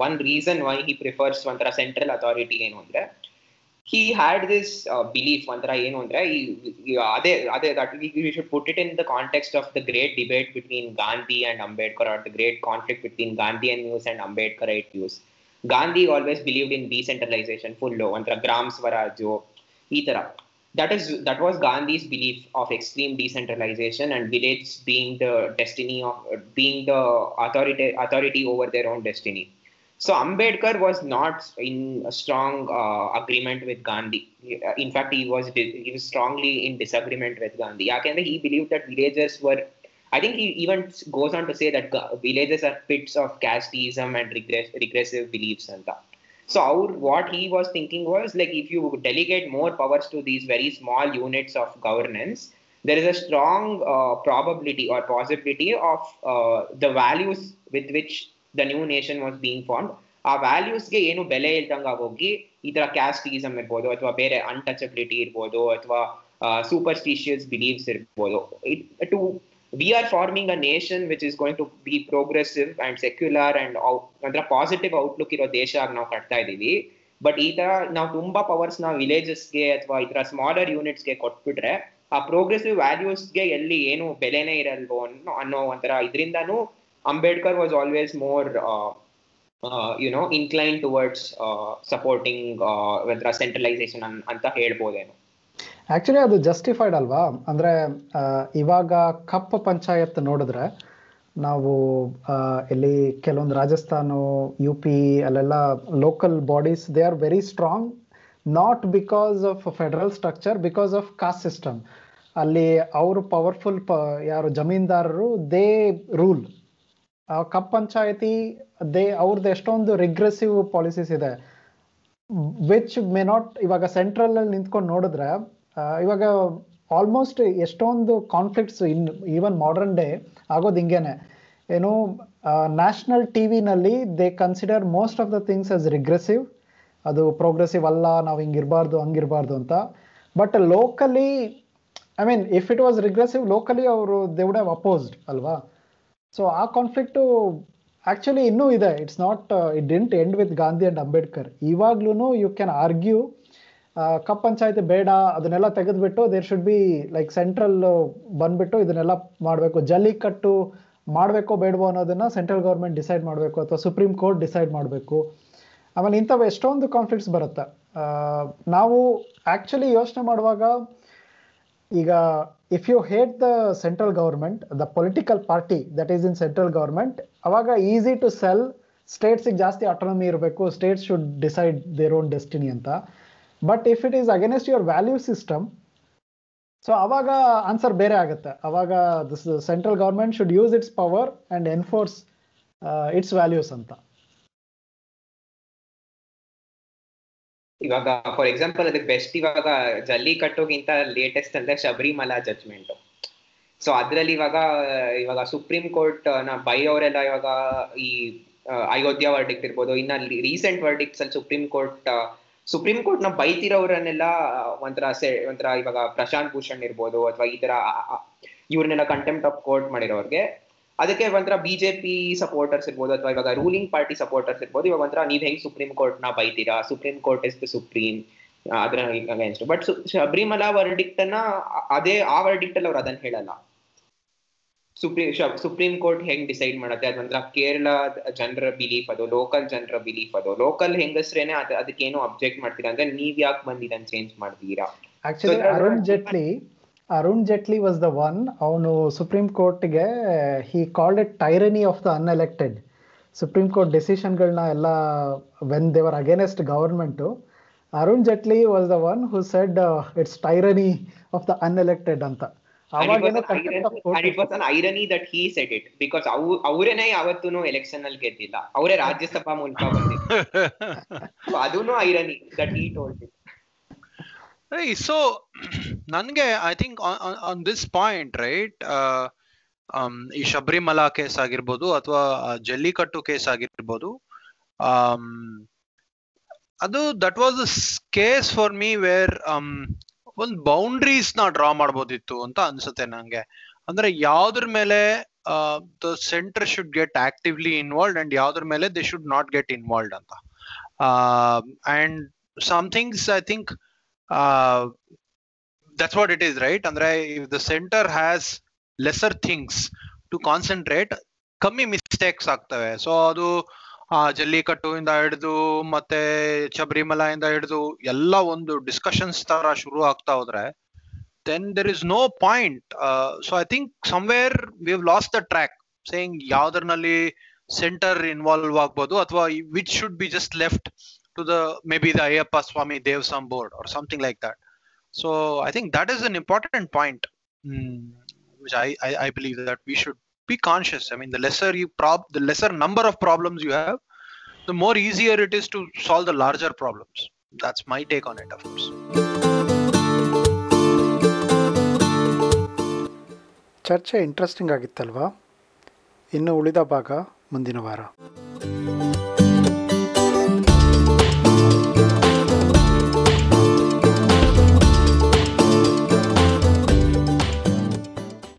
one reason why he prefers ಒಂಥರ ಸೆಂಟ್ರಲ್ ಅಥಾರಿಟಿ ಏನು ಅಂದ್ರೆ he had this uh, belief, that we, we should put it in the context of the great debate between Gandhi and Ambedkar, or the great conflict between Gandhian views and Ambedkarite views. Gandhi always believed in decentralization, full low, and Gram Swarajo, etc. That is that was Gandhi's belief of extreme decentralization and village being the destiny of being the authority authority over their own destiny so Ambedkar was not in a strong uh, agreement with Gandhi. In fact, he was he was strongly in disagreement with Gandhi. He believed that villagers were. I think he even goes on to say that villages are pits of casteism and regress, regressive beliefs and that. So our, what he was thinking was like if you delegate more powers to these very small units of governance, there is a strong uh, probability or possibility of uh, the values with which the new nation was being formed, ಆ ವ್ಯಾಲ್ಯೂಸ್ಗೆ ಏನು ಬೆಲೆ ಇಲ್ದಂಗ ಹೋಗಿ ಈ ತರ ಕ್ಯಾಸ್ಟಿಸಮ್ ಇರ್ಬೋದು ಅಥವಾ ಬೇರೆ ಅನ್ಟಚಬಿಲಿಟಿ ಇರ್ಬೋದು ಅಥವಾ ಸೂಪರ್ಸ್ಟಿಷಿಯಸ್ ಬಿಲೀವ್ಸ್ ಇರ್ಬೋದು. To we are forming a nation which is going to be progressive and secular and ಅಂದ್ರೆ ಪಾಸಿಟಿವ್ ಔಟ್ಲುಕ್ ಇರೋ ದೇಶ ನಾವು ಕಟ್ತಾ ಇದ್ದೀವಿ. ಬಟ್ ಈ ತರ ನಾವು ತುಂಬಾ ಪವರ್ಸ್ನ ವಿಲೇಜಸ್ಗೆ ಅಥವಾ ಈ ತರ ಸ್ಮಾಲರ್ ಯೂನಿಟ್ಸ್ಗೆ ಕೊಟ್ಬಿಟ್ರೆ ಆ ಪ್ರೋಗ್ರೆಸಿವ್ ವ್ಯಾಲ್ಯೂಸ್ಗೆ ಎಲ್ಲಿ ಏನು ಬೆಲೆನೇ ಇರಲ್ವೋ ಅನ್ನೋ ಒಂಥರ ಇದರಿಂದಾನು Ambedkar was always more you know incline towards supporting ಒಂಥರ ಸೆಂಟ್ರಲೈಸೇಷನ್ ಅಂತ ಹೇಳ್ಬೋದೇನು ಆಕ್ಚುಲಿ ಅದು ಜಸ್ಟಿಫೈಡ್ ಅಲ್ವಾ? ಅಂದ್ರೆ ಇವಾಗ ಕಪ್ ಪಂಚಾಯತ್ ನೋಡಿದ್ರೆ ನಾವು ಇಲ್ಲಿ ಕೆಲವೊಂದು ರಾಜಸ್ಥಾನ ಯು ಪಿ ಅಲ್ಲೆಲ್ಲ local bodies they are very strong not because of federal structure because of caste system ಅಲ್ಲಿ ಅವರು ಪವರ್ಫುಲ್ ಪ, ಯಾರು ಜಮೀನ್ದಾರರು they rule khap panchayat, they ಅವ್ರದ್ದು ಎಷ್ಟೊಂದು ರಿಗ್ರೆಸಿವ್ ಪಾಲಿಸೀಸ್ ಇದೆ. ವಿಚ್ ಮೇ ನಾಟ್ ಇವಾಗ ಸೆಂಟ್ರಲ್ ಅಲ್ಲಿ ನಿಂತ್ಕೊಂಡು ನೋಡಿದ್ರೆ ಇವಾಗ ಆಲ್ಮೋಸ್ಟ್ ಎಷ್ಟೊಂದು conflicts in even modern day ಆಗೋದು ಹಿಂಗೇನೆ. ಏನು national T ವಿನಲ್ಲಿ they consider most of the things as regressive ಅದು ಪ್ರೋಗ್ರೆಸಿವ್ ಅಲ್ಲ, ನಾವು ಹಿಂಗಿರಬಾರ್ದು, ಹಂಗಿರಬಾರ್ದು ಅಂತ. But locally I mean if it was regressive locally ಅವರು ದೇ ವುಡ್ ಹ್ಯಾವ್ ಅಪೋಸ್ಡ್ ಅಲ್ವಾ? ಸೊ ಆ ಕಾನ್ಫ್ಲಿಕ್ಟು ಆ್ಯಕ್ಚುಲಿ ಇನ್ನೂ ಇದೆ. It's not it didn't end with Gandhi and Ambedkar ಇವಾಗ್ಲೂ you can argue khap panchayat ಬೇಡ, ಅದನ್ನೆಲ್ಲ ತೆಗೆದ್ಬಿಟ್ಟು there should be like central ಬಂದ್ಬಿಟ್ಟು ಇದನ್ನೆಲ್ಲ ಮಾಡಬೇಕು. ಜಲ್ಲಿಕಟ್ಟು ಮಾಡಬೇಕೋ ಬೇಡವೋ ಅನ್ನೋದನ್ನು ಸೆಂಟ್ರಲ್ ಗೌರ್ಮೆಂಟ್ ಡಿಸೈಡ್ ಮಾಡಬೇಕು ಅಥವಾ ಸುಪ್ರೀಂ ಕೋರ್ಟ್ ಡಿಸೈಡ್ ಮಾಡಬೇಕು. ಆಮೇಲೆ ಇಂಥವು ಎಷ್ಟೊಂದು ಕಾನ್ಫ್ಲಿಕ್ಟ್ಸ್ ಬರುತ್ತೆ. ನಾವು ಆ್ಯಕ್ಚುಲಿ ಯೋಚನೆ ಮಾಡುವಾಗ ಈಗ if you hate the central government the political party that is in central government ಅವಾಗ ಈಸಿ ಟು ಸೆಲ್ ಸ್ಟೇಟ್ಸಿಗೆ ಜಾಸ್ತಿ ಆಟೋನಮಿ ಇರಬೇಕು states should decide their own destiny ಅಂತ. But if it is against your value system so ಅವಾಗ ಆನ್ಸರ್ ಬೇರೆ ಆಗುತ್ತೆ. ಅವಾಗ this central government should use its power and enforce its values ಅಂತ. ಇವಾಗ ಫಾರ್ ಎಕ್ಸಾಂಪಲ್ ಅದಕ್ಕೆ ಬೆಸ್ಟ್ ಇವಾಗ ಜಲ್ಲಿಕಟ್ಟುಗಿಂತ ಲೇಟೆಸ್ಟ್ ಅಂದ್ರೆ ಶಬರಿಮಲಾ ಜಜ್ಮೆಂಟ್ ಸೊ ಅದ್ರಲ್ಲಿ ಇವಾಗ ಇವಾಗ ಸುಪ್ರೀಂ ಕೋರ್ಟ್ನ ಬೈ ಅವರೆಲ್ಲ ಇವಾಗ ಈ ಅಯೋಧ್ಯಾ ವರ್ಡಿಕ್ಟ್ ಇರ್ಬೋದು. ಇನ್ನ ರೀಸೆಂಟ್ ವರ್ಡಿಕ್ಟ್ಸ್ ಅಲ್ಲಿ ಸುಪ್ರೀಂ ಕೋರ್ಟ್ ಸುಪ್ರೀಂ ಕೋರ್ಟ್ನ ಬೈತಿರೋರನ್ನೆಲ್ಲ, ಒಂಥರ ಒಂಥರ ಇವಾಗ ಪ್ರಶಾಂತ್ ಭೂಷಣ್ ಇರ್ಬೋದು, ಅಥವಾ ಈ ತರ ಇವ್ರನ್ನೆಲ್ಲ ಕಂಟೆಂಪ್ಟ್ ಆಫ್ ಕೋರ್ಟ್ ಮಾಡಿರೋರ್ಗೆ ಅದಕ್ಕೆ ಒಂಥರ ಬಿಜೆಪಿ ಸಪೋರ್ಟರ್ಸ್ ಇರ್ಬೋದು ಅಥವಾ ಇವಾಗ ರೂಲಿಂಗ್ ಪಾರ್ಟಿ ಸಪೋರ್ಟರ್ಸ್ ಇರ್ಬೋದು. ಇವಾಗ ಒಂಥರ ನೀವ್ ಹೆಂಗ್ ಸುಪ್ರೀಂ ಕೋರ್ಟ್ನ ಬೈತೀರಾ? Supreme court is the supreme ಅದ್ರ ಅಗೇನ್ಸ್ಟ್ ಬಟ್ ಶಬರಿಮಲಾ ವರ್ಡಿಕ್ಟ್ ಅನ್ನ ಅದೇ ಆ ವರ್ಡಿಕ್ಟ್ ಅಲ್ಲಿ ಅವ್ರು ಅದನ್ನ ಹೇಳಲ್ಲ. ಸುಪ್ರೀಂ ಸುಪ್ರೀಂ ಕೋರ್ಟ್ ಹೆಂಗ್ ಡಿಸೈಡ್ ಮಾಡುತ್ತೆ? ಅದ್ ಒಂಥರ ಕೇರಳ ಜನರ ಬಿಲೀಫ್ ಅದು ಲೋಕಲ್ ಜನರ ಬಿಲೀಫ್ ಅದು. ಲೋಕಲ್ ಹೆಂಗಸ್ರೇನೆ ಅದ್ ಅದಕ್ಕೇನು ಅಬ್ಜೆಕ್ಟ್ ಮಾಡ್ತೀರಾ? ಅಂದ್ರೆ ನೀವ್ ಯಾಕೆ ಬಂದಿರನ್ ಚೇಂಜ್ ಮಾಡ್ತೀರಾ actually Arun Jaitley Arun Jaitley was the one ಅವನು ಸುಪ್ರೀಂ ಕೋರ್ಟ್ಗೆ he called it tyranny of the unelected supreme court ಡೆಸಿಷನ್ಗಳನ್ನ ಎಲ್ಲ when they were against government Arun Jaitley was the one who said it's tyranny of the unelected ಅಂತ. Irony that he said it because ಅವು ಅವರೇನೆ ಯಾವತ್ತೂ ಎಲೆಕ್ಷನ್ ಅಲ್ಲಿ ಗೆದ್ದಿಲ್ಲ. ಅವರೇ ರಾಜ್ಯಸಭಾ ಮೂಲಕ ಬಂದಿದ್ದು ಅದೂನು irony that he told it Hey, so ನನಗೆ I think on this point right ಈ ಶಬರಿಮಲಾ ಕೇಸ್ ಆಗಿರ್ಬೋದು ಅಥವಾ ಜಲ್ಲಿಕಟ್ಟು ಕೇಸ್ ಆಗಿರ್ಬೋದು ಆಮ್, ಅದು that was case for me where ಒಂದು ಬೌಂಡ್ರೀಸ್ನ ಡ್ರಾ ಮಾಡ್ಬೋದಿತ್ತು ಅಂತ ಅನ್ಸುತ್ತೆ ನಂಗೆ. ಅಂದ್ರೆ ಯಾವ್ದ್ರ ಮೇಲೆ the center should get actively involved and ಯಾವ್ದ್ರ ಮೇಲೆ they should not get involve ಅಂತ. And somethings I think that's what it is, right? ಅಂದ್ರೆ if the center has lesser things to concentrate, ಕಮ್ಮಿ ಮಿಸ್ಟೇಕ್ಸ್ ಆಗ್ತವೆ. ಸೊ ಅದು ಜಲ್ಲಿಕಟ್ಟು ಇಂದ ಹಿಡಿದು, ಮತ್ತೆ ಶಬರಿಮಲಾ ಇಂದ ಹಿಡಿದು, ಎಲ್ಲ ಒಂದು ಡಿಸ್ಕಷನ್ಸ್ ತರ ಶುರು ಆಗ್ತಾ ಹೋದ್ರೆ then there is no point so I think somewhere we lost the track saying ಯಾವ್ದ್ರಲ್ಲಿ ಸೆಂಟರ್ ಇನ್ವಾಲ್ವ್ ಆಗ್ಬೋದು, ಅಥವಾ which should be just left to the maybe the Ayappa Swami Devsam board or something like that. So I think that is an important point, mm, which I, I I believe that we should be conscious. I mean, the lesser you prob the lesser number of problems you have, the more easier it is to solve the larger problems. That's my take on it, of course. ಚರ್ಚೆ ಇಂಟ್ರೆಸ್ಟಿಂಗ್ ಆಗಿತ್ತಲ್ವಾ ಇನ್ನು ಉಳಿದ ಭಾಗ ಮುಂದಿನ ವಾರ